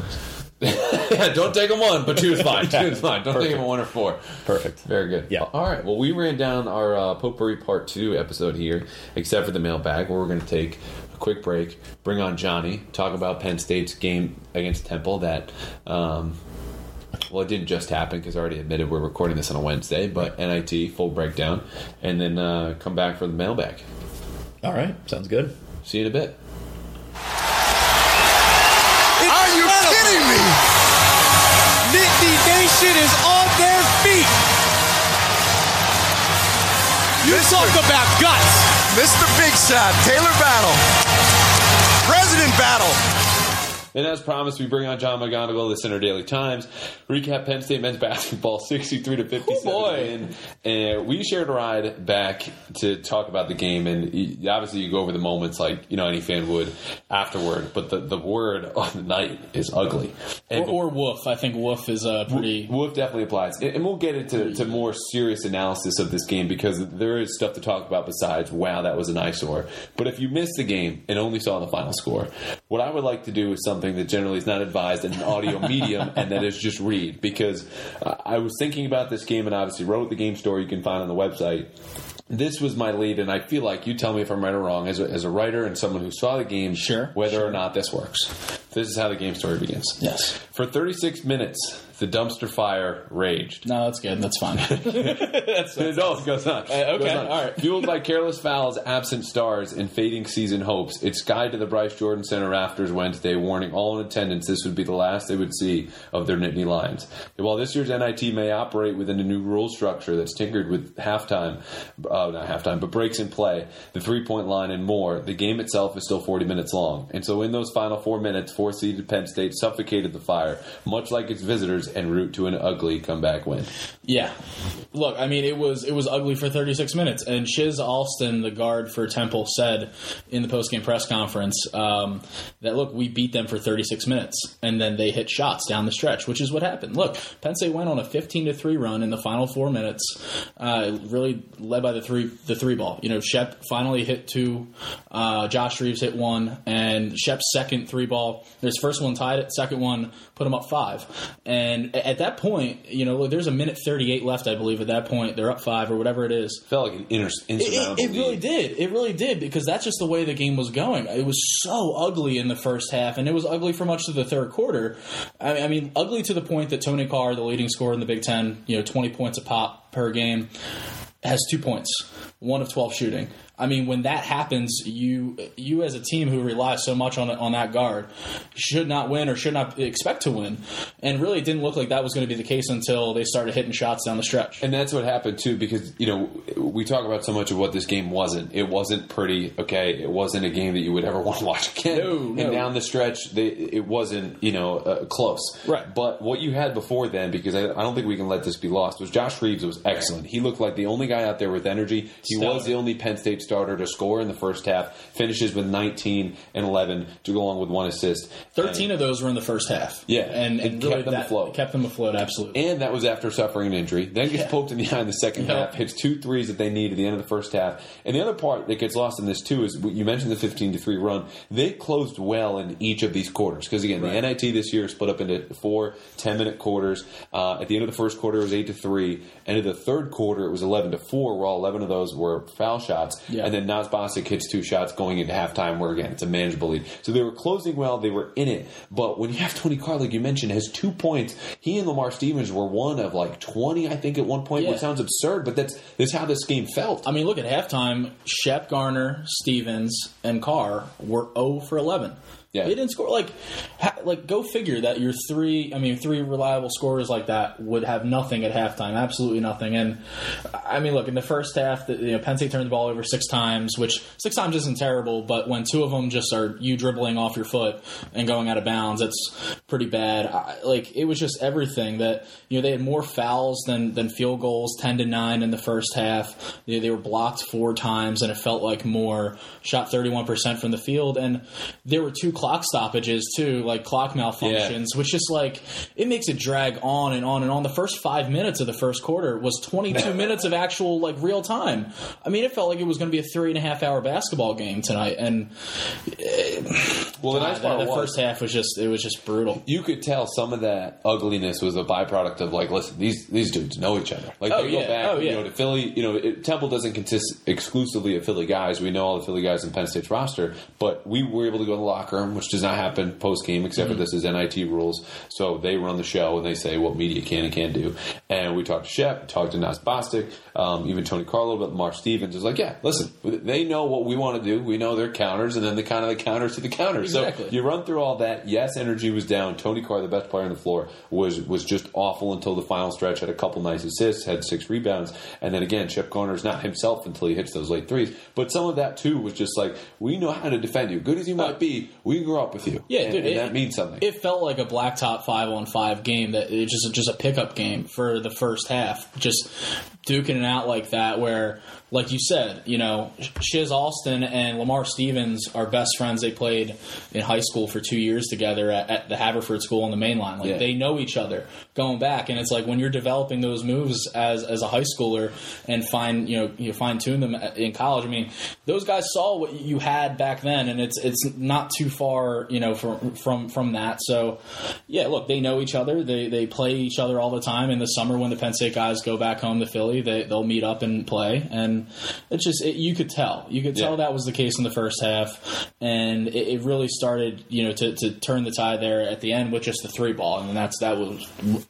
yeah, don't take them one, but two is fine. Two is fine. Don't take them one or four. Perfect. Very good. Yeah. All right. Well, we ran down our uh, potpourri part two episode here, except for the mailbag, where we're going to take a quick break, bring on Johnny, talk about Penn State's game against Temple. That, um, well, it didn't just happen because I already admitted we're recording this on a Wednesday, but NIT full breakdown, and then uh, come back for the mailbag. All right, sounds good. See you in a bit. Are you kidding me? Nittany Nation is on their feet. You Mr. talk about guts. Mr. Big Shot, Talor Battle, President Battle. And as promised, we bring on John McGonigal, the Centre Daily Times, recap Penn State men's basketball 63 to 57 boy. And we shared a ride back to talk about the game. And obviously, you go over the moments like you know any fan would afterward. But the, the word of the night is ugly. And Or, or woof. I think woof is uh, a pretty. Woof definitely applies, and and we'll get into to more serious analysis of this game because there is stuff to talk about besides wow that was an eyesore. But if you missed the game and only saw the final score, what I would like to do is something that generally is not advised in an audio medium, and that is just read because uh, I was thinking about this game and obviously wrote the game story you can find on the website. This was my lead, and I feel like you tell me if I'm right or wrong as a, as a writer and someone who saw the game, Sure, whether or not this works. This is how the game story begins. Yes. For 36 minutes, the dumpster fire raged. No, that's good. That's fine. no, it goes on. Uh, okay, Goes on. all right. Fueled by careless fouls, absent stars, and fading season hopes, it skied to the Bryce Jordan Center rafters Wednesday, warning all in attendance this would be the last they would see of their Nittany Lions. And while this year's NIT may operate within a new rule structure that's tinkered with halftime, uh, not halftime, but breaks in play, the three point line, and more, the game itself is still 40 minutes long. And so in those final four minutes, four seeded Penn State suffocated the fire, much like its visitors, en route to an ugly comeback win. yeah. Look, I mean, it was it was ugly for 36 minutes, and Shizz Alston, the guard for Temple, said in the post game press conference um, that look, we beat them for 36 minutes, and then they hit shots down the stretch, which is what happened. Look, Penn State went on a 15 to three run in the final four minutes, uh, really led by the three the three ball. You know, Shep finally hit two, uh, Josh Reaves hit one, and Shep's second three ball. His first one tied it, second one put him up five, and a- at that point, you know, there's a minute 38 left, I believe. At that point, they're up five or whatever it is. felt like an inter- It, insurmountable it, it really did. It really did because that's just the way the game was going. It was so ugly in the first half, and it was ugly for much of the third quarter. I, I mean, ugly to the point that Tony Carr, the leading scorer in the Big Ten, you know, twenty points a pop per game, has two points, one of twelve shooting. I mean, when that happens, you you as a team who relies so much on on that guard should not win or should not expect to win. And really, it didn't look like that was going to be the case until they started hitting shots down the stretch. And that's what happened too, because you know we talk about so much of what this game wasn't. It wasn't pretty. Okay, it wasn't a game that you would ever want to watch again. No, no. And down the stretch, they, it wasn't you know uh, close. Right. But what you had before then, because I, I don't think we can let this be lost, was Josh Reaves was excellent. He looked like the only guy out there with energy. He Stellar. was the only Penn State starter to score in the first half. Finishes with 19 and 11 to go along with one assist. Thirteen of those were in the first half. Yeah, and, and kept them that afloat. kept them afloat. Absolutely. And that was after suffering an injury. Then gets Yeah. poked in the eye in the second half, hits two threes that they need at the end of the first half. And the other part that gets lost in this too is you mentioned the 15 to 3 run. They closed well in each of these quarters. Because again, Right. the NIT this year is split up into four 10 minute quarters. Uh, at the end of the first quarter, it was 8 to 3. End of the third quarter, it was 11 to 4, where all 11 of those were foul shots. Yeah. And then Nas hits two shots going into halftime, where again, it's a manageable lead. So they were closing well, they were in it. But when you have Tony Carr, like you mentioned, has two points, he and Lamar Stevens were one of like 20, I think, at one point, Yeah. which sounds absurd, but that's, that's how this game felt. I mean, look at halftime. Shep Garner, Stevens, and Carr were 0 for 11. Yeah. They didn't score like, ha, like go figure that your three. I mean, three reliable scorers like that would have nothing at halftime, absolutely nothing. And I mean, look in the first half, the, you know, Penn State turned the ball over six times, which six times isn't terrible, but when two of them just are you dribbling off your foot and going out of bounds, that's pretty bad. I, like it was just everything that you know they had more fouls than than field goals, ten to nine in the first half. They, they were blocked four times, and it felt like more. Shot thirty one percent from the field, and there were two clock stoppages too, like clock malfunctions, which just like it makes it drag on and on and on. The first five minutes of the first quarter was twenty two minutes of actual like real time. I mean, it felt like it was going to be a three and a half hour basketball game tonight, and eh, well, the nice part the, was, first half was just it was just brutal. you could tell some of that ugliness was a byproduct of like, listen, these these dudes know each other. Like Oh, they go back, Oh, you know, to Philly. You know, it, Temple doesn't consist exclusively of Philly guys. We know all the Philly guys in Penn State's roster, but we were able to go to the locker room, which does not happen post game, except Mm-hmm. for this is NIT rules. So they run the show and they say what media can and can't do. And we talked to Shep, talked to Nas Bostick, um, even Tony Carlo, but Lamar Stevens is like, yeah, listen, they know what we want to do. We know their counters, and then the kind of the counters to the counters. Exactly. So you run through all that. Yes, energy was down. Tony Carr, the best player on the floor, was was just awful until the final stretch. Had a couple nice assists, had six rebounds, and then again, Shep Garner's not himself until he hits those late threes. But some of that too was just like we know how to defend you. Good as you might be, we grew up with you. Yeah, and, dude, and it- that means something. It felt like a blacktop five on five game that it just just a pickup game for the first half, just duking it out like that. Where, like you said, you know, Shizz Alston and Lamar Stevens are best friends. They played in high school for two years together at, at the Haverford School on the main line. Like Yeah. they know each other going back, and it's like when you're developing those moves as as a high schooler and fine you know you fine tune them in college. I mean, those guys saw what you had back then, and it's it's not too far you know from from from that. So yeah, look, they know each other. They they play each other all the time. In the summer, when the Penn State guys go back home to Philly, they they'll meet up and play, and it's just it, you could tell you could tell Yeah. that was the case in the first half, and it, it really started you know to, to turn the tie there at the end with just the three ball, and that's that was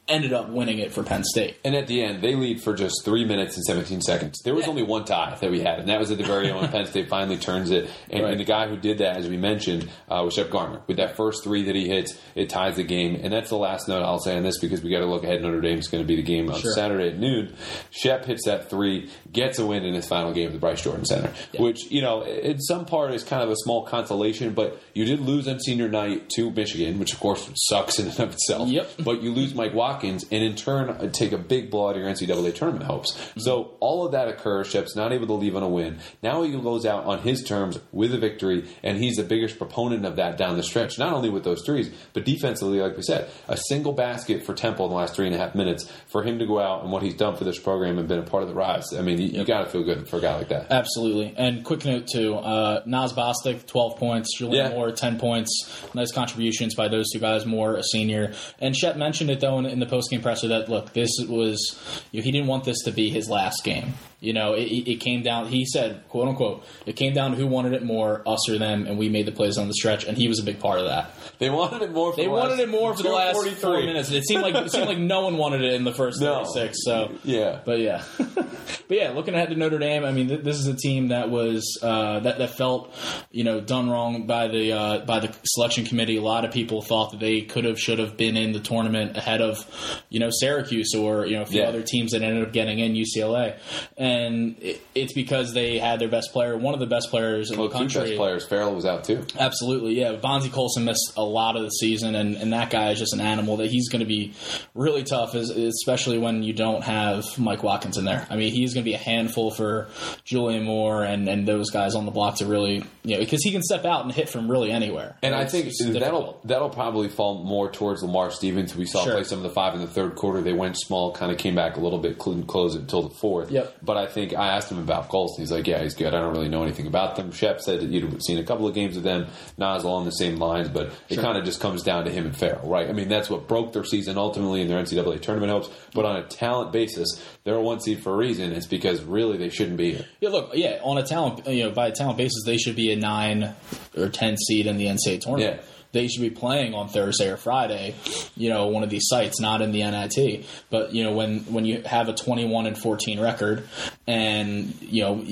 ended up winning it for Penn State. And at the end, they lead for just three minutes and 17 seconds. There was Yeah. only one tie that we had, and that was at the very end Penn State finally turns it. And, Right. and the guy who did that, as we mentioned, uh, was Shep Garner. With that first three that he hits, it ties the game. And that's the last note I'll say on this because we got to look ahead. Notre Dame's going to be the game on Sure. Saturday at noon. Shep hits that three, gets a win in his final game at the Bryce Jordan Center, which, you know, in some part is kind of a small consolation, but you did lose on senior night to Michigan, which of course sucks in and of itself. Yep. But you lose Mike Watkins, and in turn take a big blow out of your NCAA tournament hopes. Mm-hmm. So all of that occurs. Shep's not able to leave on a win. Now he goes out on his terms with a victory, and he's the biggest proponent of that down the stretch. Not only with those threes, but defensively, like we said, a single basket for Temple in the last three and a half minutes for him to go out and what he's done for this program and been a part of the rise. I mean, you, you got to feel good for a guy like that. Absolutely. And quick note too, uh, Nas Bostick, twelve points. Julian Yeah. Moore, ten points. Nice contributions by those two guys. Moore, a senior, and Shep mentioned it though in, in the post game presser that look, this was you know, he didn't want this to be his last game. You know, it, it came down. He said, "quote unquote," it came down to who wanted it more, us or them, and we made the plays on the stretch, and he was a big part of that. They wanted it more. For They the wanted last it more for the last 2:43. four minutes. It seemed like it seemed like no one wanted it in the first No. thirty six. So Yeah. but yeah, but yeah, looking ahead to Notre Dame, I mean, th- this is a team that was uh, that that felt you know done wrong by the uh, by the selection committee. A lot of people thought that they could have should have been in the tournament ahead of you know Syracuse or you know a few Yeah. other teams that ended up getting in UCLA. And and it, it's because they had their best player, one of the best players in Well, the two country. best players. Farrell was out too. Absolutely, yeah. Bonzie Colson missed a lot of the season, and, and that guy is just an animal. That he's going to be really tough, especially when you don't have Mike Watkins in there. I mean, he's going to be a handful for Julian Moore and, and those guys on the block to really, you know, because he can step out and hit from really anywhere. And I think that'll difficult. that'll probably fall more towards Lamar Stevens. We saw Sure. play some of the five in the third quarter. They went small, kind of came back a little bit, couldn't close it until the fourth. Yep. But I think I asked him about Colson. He's like, "Yeah, he's good. I don't really know anything about them." Shep said that you'd seen a couple of games of them, not as along the same lines, but it kind of just comes down to him and Farrell, right? I mean, that's what broke their season ultimately in their NCAA tournament hopes. But on a talent basis, they're a one seed for a reason. It's because really they shouldn't be here. Yeah, look, yeah, on a talent, you know, by a talent basis, they should be a nine or ten seed in the NCAA tournament. Yeah. They should be playing on Thursday or Friday, you know, one of these sites, not in the NIT. But you know, when when you have a twenty-one and fourteen record, and you know,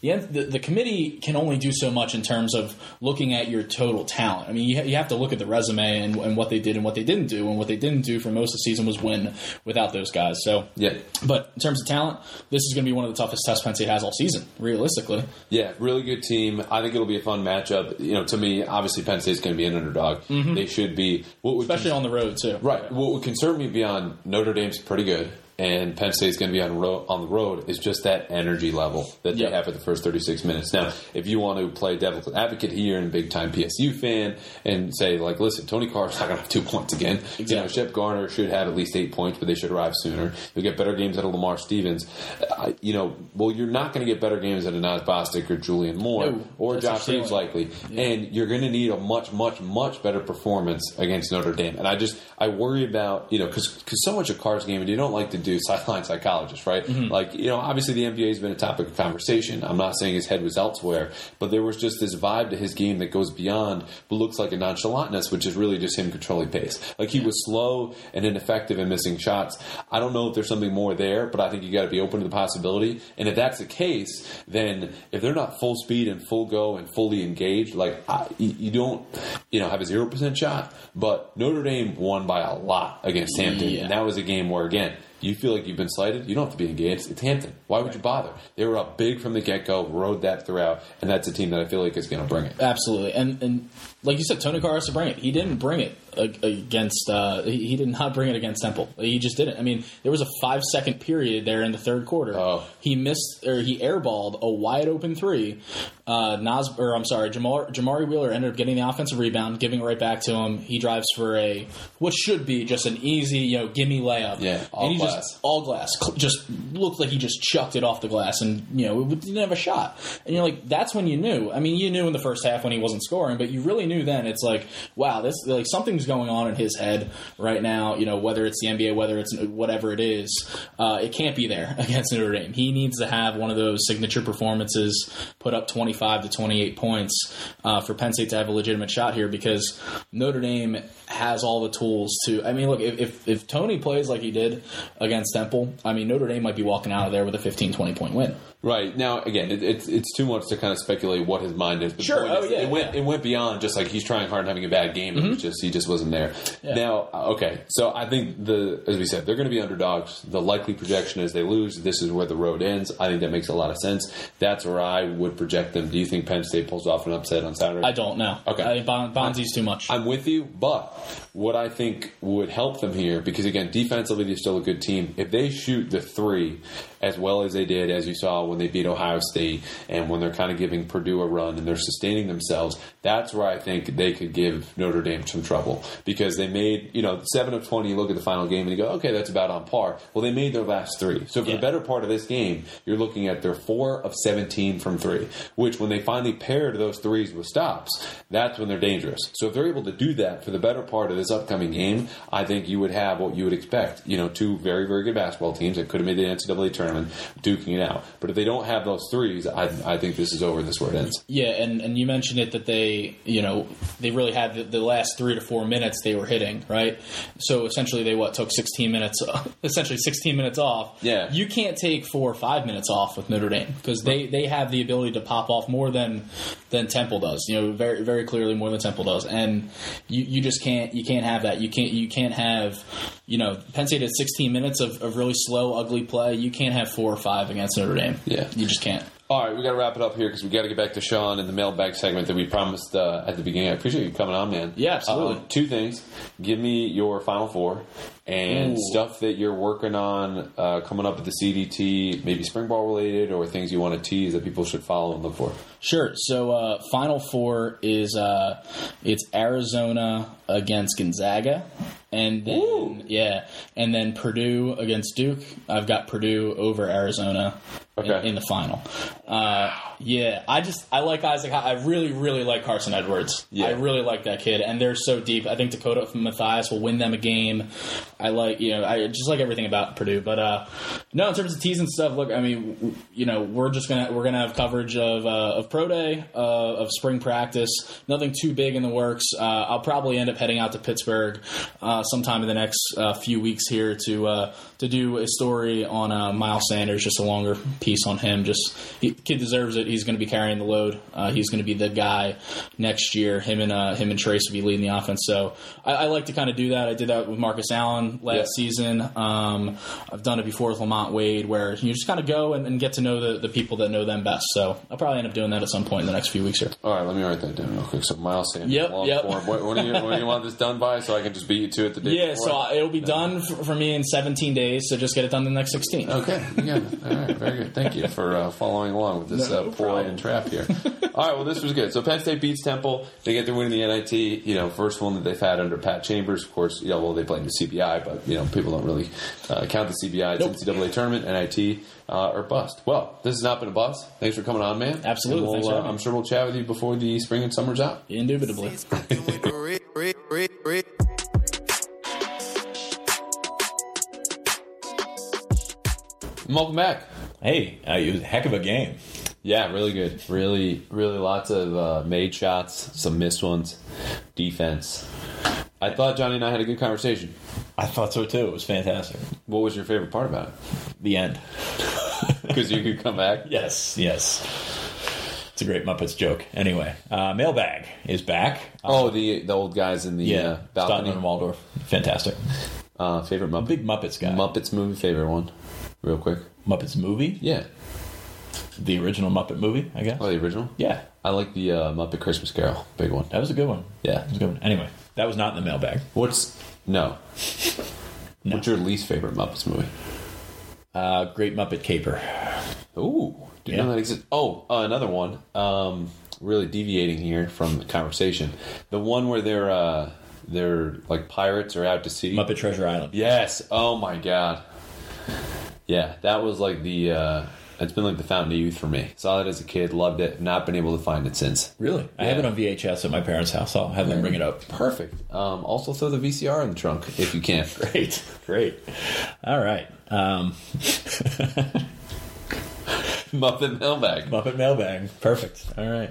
the, the the committee can only do so much in terms of looking at your total talent. I mean, you, ha- you have to look at the resume and, and what they did and what they didn't do, and what they didn't do for most of the season was win without those guys. So Yeah. but in terms of talent, this is going to be one of the toughest tests Penn State has all season, realistically. Yeah, really good team. I think it'll be a fun matchup. You know, to me, obviously Penn State's going to be an underdog. Mm-hmm. They should be. What would Especially on the road, too. right? What would concern me beyond Notre Dame's pretty good, and Penn State's going to be on ro- on the road is just that energy level that they have for the first thirty six minutes. Now, if you want to play devil's advocate here and big time PSU fan and say like, listen, Tony Carr's not going to have two points again. You know, Exactly. Shep Garner should have at least eight points, but they should arrive sooner. You'll get better games out of Lamar Stevens. Uh, you know, well, you're not going to get better games out of Nas Bostick or Julian Moore No, or Josh Reaves likely, and you're going to need a much, much, much better performance against Notre Dame. And I just I worry about you know because so much of Carr's game, and you don't like to do sideline psychologist, right? Mm-hmm. Like you know, obviously the NBA has been a topic of conversation. I'm not saying his head was elsewhere, but there was just this vibe to his game that goes beyond what looks like a nonchalantness, which is really just him controlling pace. Like he was slow and ineffective and missing shots. I don't know if there's something more there, but I think you got to be open to the possibility. And if that's the case, then if they're not full speed and full go and fully engaged, like I, you you don't, you know, have a zero percent shot. But Notre Dame won by a lot against Hampton, Yeah. and that was a game where again. You feel like you've been slighted. You don't have to be engaged. It's Hampton. Why would you bother? They were up big from the get go, rode that throughout, and that's a team that I feel like is going to bring it. Absolutely. And and like you said, Tony Carr has to bring it. He didn't bring it against, uh, he he did not bring it against Temple. He just didn't. I mean, there was a five second period there in the third quarter. Oh. He missed, or he airballed a wide open three. Uh, Nas, or I'm sorry, Jamar, Jamari Wheeler ended up getting the offensive rebound, giving it right back to him. He drives for a, what should be just an easy, you know, gimme layup. Yeah, all and he glass. just all glass. Just looked like he just chucked it off the glass, and you know it didn't have a shot. And you're like, that's when you knew. I mean, you knew in the first half when he wasn't scoring, but you really knew then. It's like, wow, this like something's going on in his head right now. You know, whether it's the NBA, whether it's whatever it is, uh, it can't be there against Notre Dame. He needs to have one of those signature performances, put up 25 to 28 points uh, for Penn State to have a legitimate shot here because Notre Dame has all the tools to. I mean, look, if, if, if Tony plays like he did against Temple, I mean, Notre Dame might be walking out of there with a 15, 20 point win. Right now, again, it, it's it's too much to kind of speculate what his mind is. But the Sure. point Oh, is, yeah, it went yeah. Mm-hmm. it went beyond just like he's trying hard and having a bad game. It was just he just wasn't there. Now, uh, okay, so I think the as we said, they're going to be underdogs. The likely projection is they lose. This is where the road ends. I think that makes a lot of sense. That's where I would project them. Do you think Penn State pulls off an upset on Saturday? I don't know. Okay. I think bon- Bonzie's too much. I'm with you, but what I think would help them here, because again, defensively they're still a good team. If they shoot the three as well as they did, as you saw when they beat Ohio State, and when they're kind of giving Purdue a run and they're sustaining themselves, that's where I think they could give Notre Dame some trouble because they made you know seven of twenty. You look at the final game and you go, okay, that's about on par. Well, they made their last three, so for Yeah. the better part of this game, you're looking at their four of seventeen from three, which when they finally paired those threes with stops, that's when they're dangerous. So if they're able to do that for the better part of this upcoming game, I think you would have what you would expect. You know, two very very good basketball teams that could have made the NCAA tournament duking it out. But if they don't have those threes, I, I think this is over. and This where it ends. Yeah, and, and you mentioned it that they, you know, they really had the, the last three to four minutes they were hitting, right? So essentially, they what took sixteen minutes, essentially sixteen minutes off. Yeah. you can't take four or five minutes off with Notre Dame because they they have the ability to pop off more than than Temple does. You know, very very clearly more than Temple does, and you, you just can't you can't have that. You can't you can't have you know Penn State had 16 minutes of, of really slow, ugly play. You can't have four or five against Notre Dame. Yeah. you just can't. All right, we got to wrap it up here because we got to get back to Sean and the mailbag segment that we promised uh, at the beginning. I appreciate you coming on, man. Yeah, absolutely. Uh, two things: give me your final four and Ooh. stuff that you're working on uh, coming up at the CDT, maybe spring ball related or things you want to tease that people should follow and look for. Sure. So uh, final four is uh, it's Arizona against Gonzaga, and then Ooh. yeah, and then Purdue against Duke. I've got Purdue over Arizona in, Okay. in the final. Uh, yeah, I just I like Isaac. I really really like Carson Edwards. Yeah. I really like that kid, and they're so deep. I think Dakota Mathias will win them a game. I like you know I just like everything about Purdue, but uh, no, in terms of teas and stuff. Look, I mean, you know, we're just gonna we're gonna have coverage of uh, of pro day, uh, of spring practice. Nothing too big in the works. Uh, I'll probably end up heading out to Pittsburgh uh, sometime in the next uh, few weeks here to to do a story on Miles Sanders, just a longer piece on him. Just he, kid deserves it. He's going to be carrying the load. He's going to be the guy next year. Him and him and Trace will be leading the offense. So I, I like to kind of do that. I did that with Marcus Allen last Yeah. season. Um, I've done it before with Lamont Wade, where you just kind of go and, and get to know the, the people that know them best. So I'll probably end up doing that at some point in the next few weeks here. All right, let me write that down real quick. So Miles Sanders, Yep, long yep. form. What, when, do you, when do you want this done by so I can just beat you to it the day Yeah, before? so I- it'll be done for, for me in 17 days. So just get it done in the next 16. Okay, yeah. All right, very good. Thank you for uh, following along with this No uh, and trap here. All right, well, this was good. So Penn State beats Temple. They get their win in the NIT. You know, first one that they've had under Pat Chambers. Of course, you know, well, they played the CBI, but you know, people don't really uh, count the CBI. It's Nope. NCAA tournament, NIT, uh, or bust. Well, this has not been a bust. Thanks for coming on, man. Absolutely. We'll, uh. I'm sure we'll chat with you before the spring and summer's out. Indubitably. Welcome back. Hey, uh, it was a heck of a game. Yeah, really good. Really, really lots of uh, made shots, some missed ones, defense. I thought Johnny and I had a good conversation. I thought so too. It was fantastic. What was your favorite part about it? The end. Because you could come back. Yes, yes. It's a great Muppets joke. Anyway, uh, mailbag is back. Oh, the the old guys in the yeah, uh, balcony. And Waldorf. Fantastic. Uh, favorite Muppet. Big Muppets guy. Muppets movie. Favorite one. Real quick. Muppets movie. Yeah. The original Muppet movie, I guess. Oh, the original. Yeah, I like the uh, Muppet Christmas Carol. Big one. that was a good one. Yeah. That was a good one. Anyway, that was not in the mailbag. What's no? No. What's your least favorite Muppets movie? Uh, Great Muppet Caper. Ooh, do you Yeah. know that exists? Oh, uh, another one. Um, really deviating here from the conversation. The one where they're uh, they're like pirates are out to sea. Muppet Treasure Island. Yes. Oh my god. Yeah, that was like the. Uh, it's been like the fountain of youth for me. Saw it as a kid, loved it. Not been able to find it since. Really? I have it on VHS at my parents' house. I'll have them bring it up. Perfect. Um, also, throw the VCR in the trunk if you can. Great, great. All right. Um, Muppet mailbag. Muppet mailbag. Perfect. All right.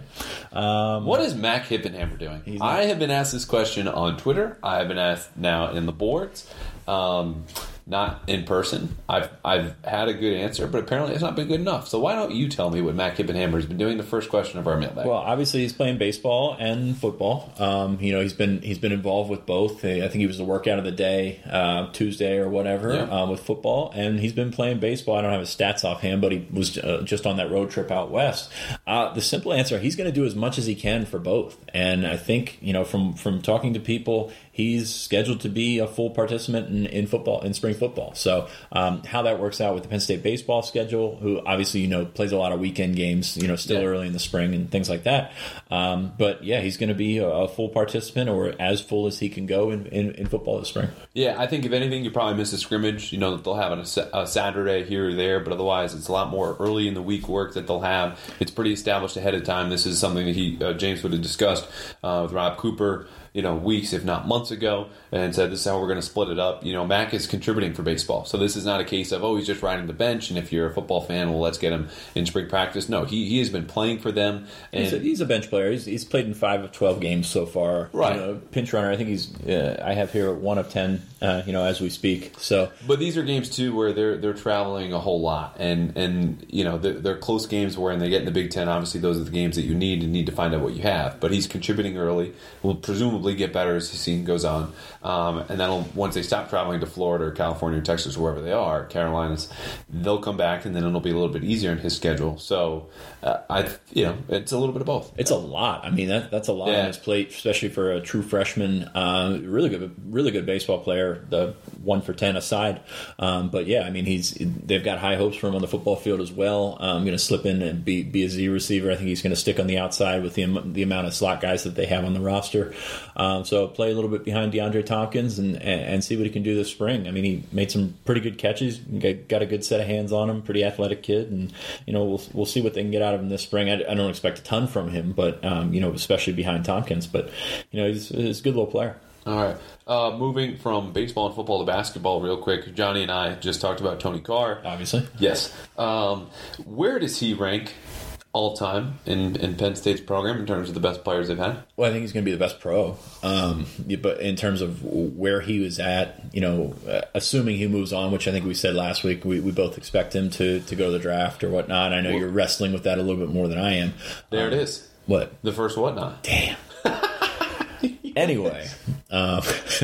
Um, What is Mac Hippenhammer doing? I have been asked this question on Twitter. I have been asked now in the boards, um, not in person. I've I've had a good answer, but apparently it's not been good enough. So why don't you tell me what Mac Hippenhammer has been doing? The first question of our mailbag. Well, obviously he's playing baseball and football. Um, you know, he's been he's been involved with both. I think he was the workout of the day uh, Tuesday or whatever Yeah. um, with football, and he's been playing baseball. I don't have his stats offhand, but he was uh, just on that road trip out west. Uh, the simple answer: he's going to do as much as he can for both. And I think you know from from talking to people, he's scheduled to be a full participant in, in football in spring football. So um, how that works out with the Penn State baseball schedule, who obviously you know plays a lot of weekend games, you know, still Yeah. early in the spring and things like that. Um, but yeah, he's going to be a, a full participant or as full as he can go in, in, in football this spring. Yeah, I think if anything, you probably miss a scrimmage. You know, that they'll have on a, a Saturday here or there, but otherwise, it's a lot more early in the week work that they'll have. It's pretty established ahead of time. This is something that he uh, James would have discussed uh, with Rob Cooper. You know, weeks, if not months ago, and said this is how we're going to split it up. You know, Mac is contributing for baseball, so this is not a case of oh he's just riding the bench, and if you're a football fan, well let's get him in spring practice. No, he, he has been playing for them, and He's a, he's a bench player. He's, he's played in five of twelve games so far. Right. You know, pinch runner. I think he's. Uh, I have here one of ten. Uh, you know, as we speak. So But these are games too where they're they're traveling a whole lot, and and you know they're, they're close games where when they get in the Big Ten, obviously those are the games that you need and need to find out what you have. But he's contributing early, will presumably get better as the season goes on, um, and then once they stop traveling to Florida or California or Texas or wherever they are, Carolinas, they'll come back and then it'll be a little bit easier in his schedule. So uh, I you know it's a little bit of both. It's a lot. I mean, that, that's a lot Yeah. on his plate, especially for a true freshman. Uh, really good, really good baseball player. The one for ten aside, um, but yeah, I mean, he's they've got high hopes for him on the football field as well. I'm going to slip in and be be a Z receiver. I think he's going to stick on the outside with the the amount of slot guys that they have on the roster. Um, so play a little bit behind DeAndre Thompkins and, and see what he can do this spring. I mean, he made some pretty good catches. Got, got a good set of hands on him. Pretty athletic kid, and you know we'll we'll see what they can get out of him this spring. I, I don't expect a ton from him, but um, you know especially behind Thompkins. But you know he's, he's a good little player. All right. Uh, moving from baseball and football to basketball, real quick. Johnny and I just talked about Tony Carr. Obviously, Yes. Um, where does he rank all time in, in Penn State's program in terms of the best players they've had? Well, I think he's going to be the best pro. Um, but in terms of where he was at, you know, uh, assuming he moves on, which I think we said last week, we, we both expect him to, to go to the draft or whatnot. I know you're wrestling with that a little bit more than I am. There Um, it is. What? The first whatnot. Damn. anyway, um,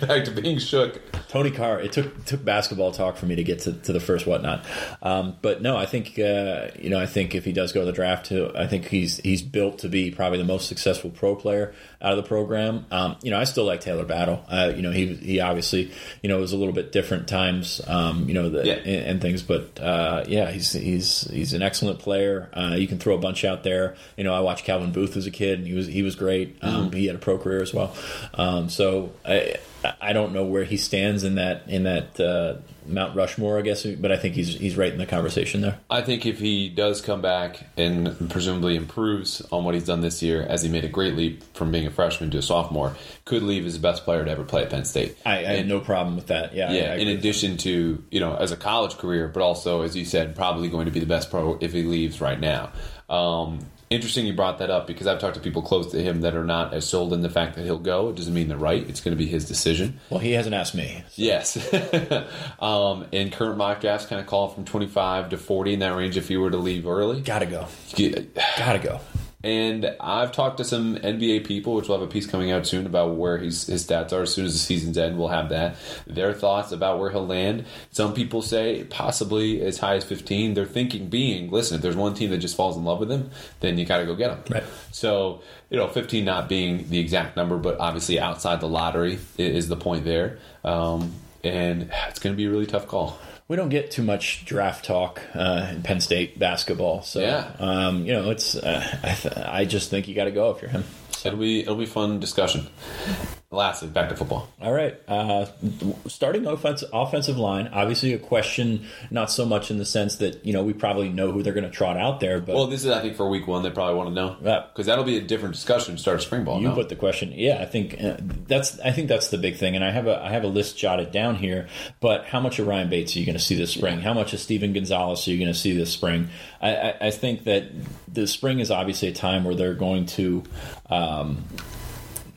Back to being shook. Tony Carr. It took took basketball talk for me to get to, to the first whatnot, um, but no, I think uh, you know I think if he does go to the draft, I think he's he's built to be probably the most successful pro player out of the program. Um, you know, I still like Talor Battle. Uh, you know, he he obviously you know it was a little bit different times. Um, you know, the, Yeah. and, and things, but uh, yeah, he's he's he's an excellent player. Uh, you can throw a bunch out there. You know, I watched Calvin Booth as a kid, and he was he was great. Um, He had a pro career as well. Um, so I I don't know where he stands in that in that uh, Mount Rushmore, I guess, but I think he's he's right in the conversation there. I think if he does come back and presumably improves on what he's done this year, as he made a great leap from being a freshman to a sophomore, could leave as the best player to ever play at Penn State. I, I had no problem with that. Yeah, Yeah, I in addition to you know as a college career, but also as you said, probably going to be the best pro if he leaves right now. Um, interesting you brought that up because I've talked to people close to him that are not as sold in the fact that he'll go. It doesn't mean they're right. It's going to be his decision. well, he hasn't asked me. Yes, um, and current mock drafts kind of call from twenty five to forty in that range if he were to leave early. Gotta go. Yeah. Gotta go. And I've talked to some NBA people, which will have a piece coming out soon about where his, his stats are. As soon as the season's end, we'll have that. Their thoughts about where he'll land. Some people say possibly as high as 15. They're thinking being, listen, if there's one team that just falls in love with him, then you got to go get him. Right. So, you know, 15 not being the exact number, but obviously outside the lottery is the point there. Um, and it's going to be a really tough call. We don't get too much draft talk uh, in Penn State basketball, so Yeah. um, you know it's. Uh, I, th- I just think you got to go if you're him. It'll be it'll be fun discussion. Lastly, back to football. All right. Uh, starting offense, offensive line, obviously a question, not so much in the sense that, you know, we probably know who they're going to trot out there, but Well, this is I think for week one they probably want to know Yeah. because that'll be a different discussion to start spring ball. you no? put the question. Yeah, I think uh, that's I think that's the big thing, and I have a I have a list jotted down here. But how much of Ryan Bates are you going to see this spring? How much of Steven Gonzalez are you going to see this spring? I, I, I think that the spring is obviously a time where they're going to. Um,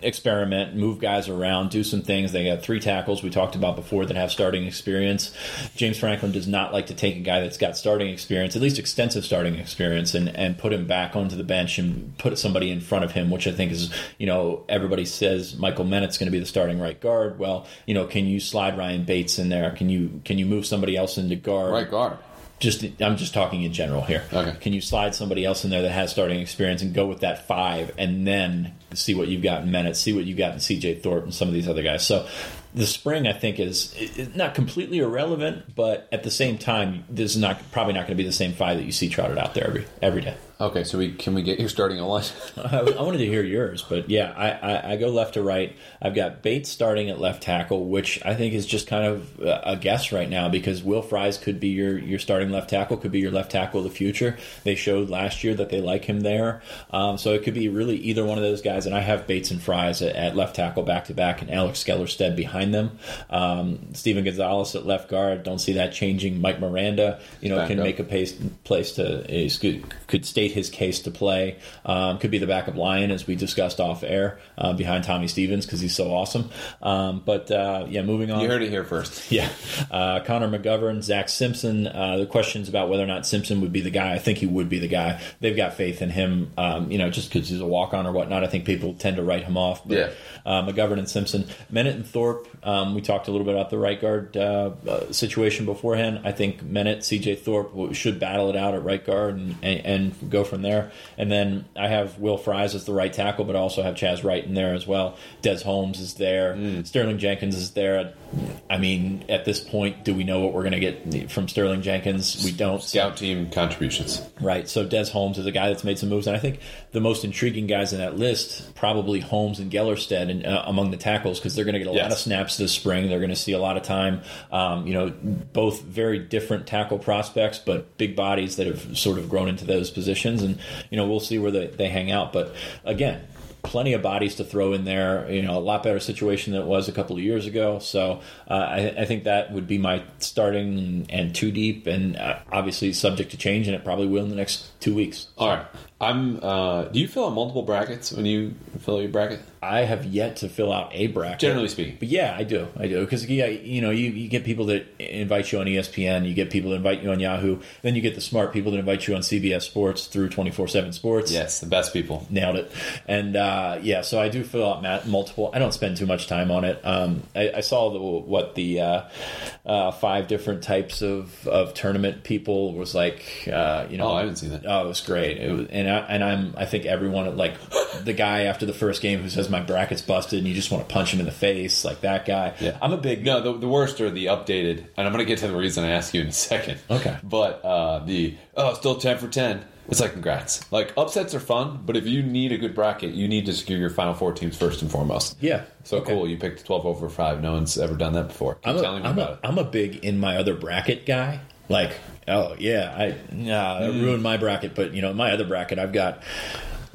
experiment, move guys around, do some things. They got three tackles we talked about before that have starting experience. James Franklin does not like to take a guy that's got starting experience, at least extensive starting experience, and, and put him back onto the bench and put somebody in front of him, which I think is, you know, everybody says Michael Menet's going to be the starting right guard. Well, you know, can you slide Ryan Bates in there? Can you can you move somebody else into guard? right guard. Just I'm just talking in general here. Okay. Can you slide somebody else in there that has starting experience and go with that five, and then see what you've got in Menet, see what you've got in C.J. Thorpe, and some of these other guys. So the spring I think is, is not completely irrelevant, but at the same time, this is not probably not going to be the same five that you see trotted out there every every day. Okay, so we can we get your starting line? I, I wanted to hear yours, but yeah, I, I, I go left to right. I've got Bates starting at left tackle, which I think is just kind of a guess right now because Will Fries could be your, your starting left tackle, could be your left tackle of the future. They showed last year that they like him there, um, so it could be really either one of those guys. And I have Bates and Fries at, at left tackle back to back, and Alex Gellerstedt behind them. Um, Steven Gonzalez at left guard. Don't see that changing. Mike Miranda, you know, Back can up. make a pace, place to could, could state his case to play. Um, could be the backup lion as we discussed off air uh, behind Tommy Stevens because he's so awesome. Um, but uh, yeah, moving on. You heard it here first. Yeah, uh, Connor McGovern, Zach Simpson. Uh, the questions about whether or not Simpson would be the guy. I think he would be the guy. They've got faith in him. Um, you know, just because he's a walk on or whatnot. I think people tend to write him off. But, Yeah. uh, McGovern and Simpson, Menet and Thorpe. Um, we talked a little bit about the right guard uh, uh, situation beforehand. I think Menet, C.J. Thorpe should battle it out at right guard and, and, and go from there. And then I have Will Fries as the right tackle, but I also have Chasz Wright in there as well. Des Holmes is there. Mm. Sterling Jenkins is there. I mean, at this point, do we know what we're going to get from Sterling Jenkins? We don't. Scout team contributions. Right. So Des Holmes is a guy that's made some moves, and I think the most intriguing guys in that list probably Holmes and Gellerstedt and, uh, among the tackles because they're going to get a lot of snaps this spring. They're going to see a lot of time. Um, you know, both very different tackle prospects, but big bodies that have sort of grown into those positions, and you know we'll see where they, they hang out. But again. Plenty of bodies to throw in there. You know, a lot better situation than it was a couple of years ago. So uh, I, I think that would be my starting and two deep, and uh, obviously subject to change, and it probably will in the next two weeks. All right. I'm. Uh, do you fill out multiple brackets when you fill out your bracket? I have yet to fill out a bracket. Generally speaking. But yeah, I do. I do. Because, yeah, you know, you, you get people that invite you on ESPN, you get people that invite you on Yahoo, then you get the smart people that invite you on CBS Sports through 24 7 Sports. Yes, the best people. Nailed it. And uh, yeah, so I do fill out mat- multiple. I don't spend too much time on it. Um, I, I saw the, what the uh, uh, five different types of, of tournament people was like. Uh, you know, Oh, I haven't seen that. Oh, it was great. It was, and I, and I'm I think everyone like the guy after the first game who says my bracket's busted and you just want to punch him in the face like that guy. Yeah. I'm a big No, the, the worst are the updated, and I'm going to get to the reason I ask you in a second. Okay. But uh, the, oh, still 10 for 10. It's like, congrats. Like, upsets are fun, but if you need a good bracket, you need to secure your final four teams first and foremost. yeah. So Okay. cool. You picked 12 over 5. No one's ever done that before. Keep I'm a, telling me I'm, about a, it. I'm a big in my other bracket guy. Like, oh yeah, I nah, Mm. ruined my bracket, but you know, my other bracket I've got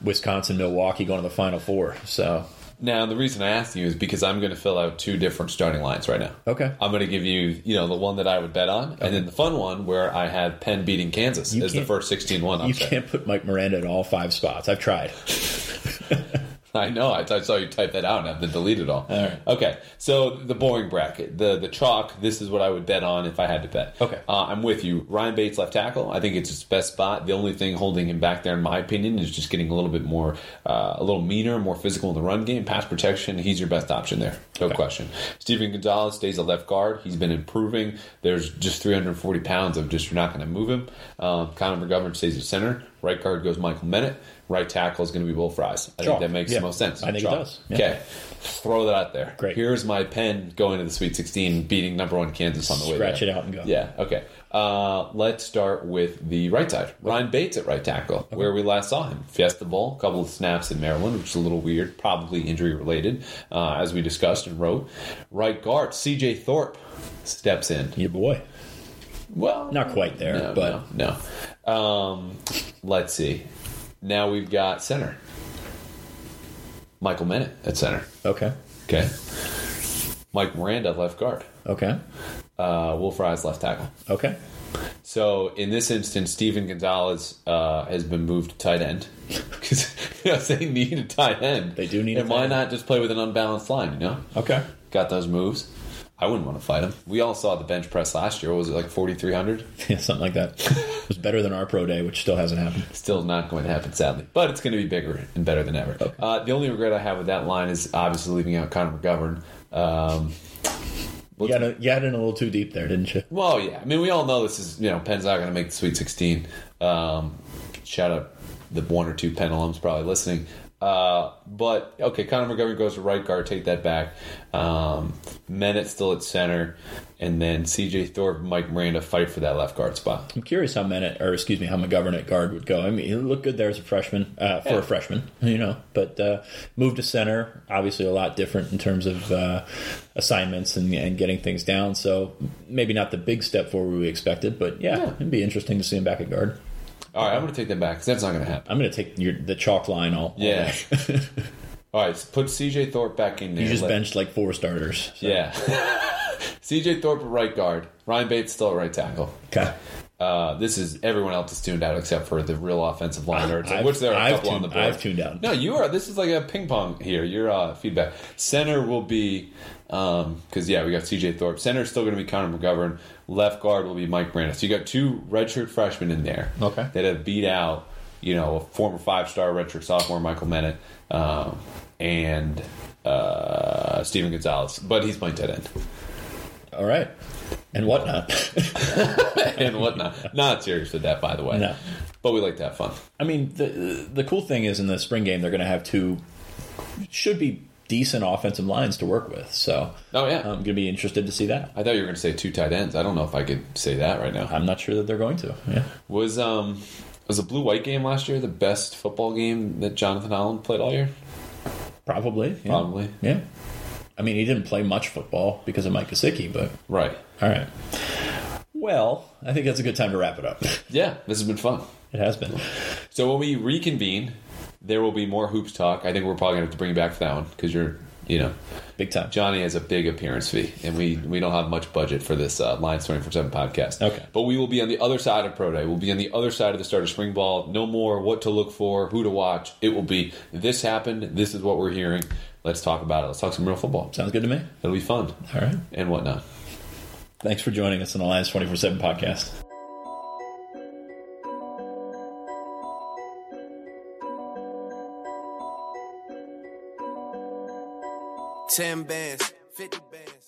Wisconsin, Milwaukee going to the final four. So Now, the reason I asked you is because I'm going to fill out two different starting lines right now. Okay. I'm going to give you, you know, the one that I would bet on, and then the fun one where I had Penn beating Kansas You as the first 16-1 you upset. can't put Mike Miranda at all five spots. I've tried. I know. I, I saw you type that out and have to delete it all. All right. Okay. So the boring bracket, the the chalk. This is what I would bet on if I had to bet. Okay. Uh, I'm with you. Ryan Bates left tackle. I think it's his best spot. The only thing holding him back there, in my opinion, is just getting a little bit more, uh, a little meaner, more physical in the run game, pass protection. He's your best option there. No Okay. question. Steven Gonzalez stays a left guard. He's been improving. There's just 340 pounds of just you're not going to move him. Um, Connor McGovern stays at center. Right guard goes Michael Menet. Right tackle is going to be Will Fries. I Chalk. think that makes Yeah. the most sense. I think it does. Yeah. Okay. Throw that out there. Great. Here's my pen going to the Sweet 16, beating number one Kansas on the way Scratch there. it out and go. Yeah. Okay. Uh, let's start with the right side. Ryan Bates at right tackle, where we last saw him. Fiesta Bowl, a couple of snaps in Maryland, which is a little weird, probably injury related, uh, as we discussed and wrote. Right guard, C.J. Thorpe steps in. Your boy. Well, Not quite there, no, but no. Um, let's see. Now we've got center. Michael Menet at center. okay. Okay. Mike Miranda left guard. Okay. Uh, Will Fries left tackle. Okay. So in this instance, Steven Gonzalez uh, has been moved to tight end because they need a tight end. They do need a And why end. not just play with an unbalanced line? You know, Okay. got those moves. I wouldn't want to fight him. We all saw the bench press last year. What was it like forty three hundred? Yeah, something like that. it was better than our pro day, which still hasn't happened. Still not going to happen, sadly. But it's going to be bigger and better than ever. Uh, the only regret I have with that line is obviously leaving out Connor McGovern. Um, You got, a, you got in a little too deep there, didn't you? well, yeah. I mean, we all know this is, you know, Penn's not going to make the Sweet 16. Um, shout out the one or two Penn alums probably listening. Uh, but okay, Connor McGovern goes to right guard. Take that back. Um, Menet still at center, and then C.J. Thorpe, Mike Miranda fight for that left guard spot. I'm curious how Menet, or excuse me, how McGovern at guard would go. I mean, he looked good there as a freshman, uh, for Yeah. a freshman, you know, but uh, moved to center, obviously a lot different in terms of uh, assignments and, and getting things down. So maybe not the big step forward we expected, but yeah, Yeah. it'd be interesting to see him back at guard. All right, I'm going to take that back because that's not going to happen. I'm going to take your, the chalk line all, all Yeah. All right, so put C.J. Thorpe back in there. you just Let- benched like four starters. so- Yeah. C.J. Thorpe at right guard. Ryan Bates still at right tackle. Okay. Uh, this is everyone else is tuned out except for the real offensive line nerds, I've- which there are a I've couple on the tuned- board. I've tuned out. No, you are. This is like a ping pong here. Your uh, feedback. Center will be because yeah, we got C.J. Thorpe. Center is still going to be Connor McGovern. Left guard will be Mike Brandis. So you got two redshirt freshmen in there. Okay. that have beat out you know a former five star redshirt sophomore Michael Menet um, and uh, Steven Gonzalez, but he's playing tight end. All right. And whatnot. and whatnot. Not serious with that, by the way. No. But we like to have fun. I mean, the the cool thing is in the spring game they're going to have two should be decent offensive lines to work with. So Oh, yeah. I'm going to be interested to see that. I thought you were going to say two tight ends. I don't know if I could say that right now. I'm not sure that they're going to. Yeah. Was um was the blue white game last year the best football game that Jonathan Holland played all year? Probably. yeah. Probably. Yeah. I mean, he didn't play much football because of Mike Gesicki, but Right. all right. Well, I think that's a good time to wrap it up. Yeah, this has been fun. It has been. So when we reconvene, there will be more hoops talk. I think we're probably going to have to bring you back for that one because you're, you know, Big time. Johnny has a big appearance fee, and we we don't have much budget for this uh, Lions twenty four seven podcast. Okay. but we will be on the other side of pro day. We'll be on the other side of the start of spring ball. No more what to look for, who to watch. It will be this happened. This is what we're hearing. Let's talk about it. Let's talk some real football. Sounds good to me. It'll be fun All right. and whatnot. Thanks for joining us on the Lions 24 7 podcast. Ten bands, fifty bands.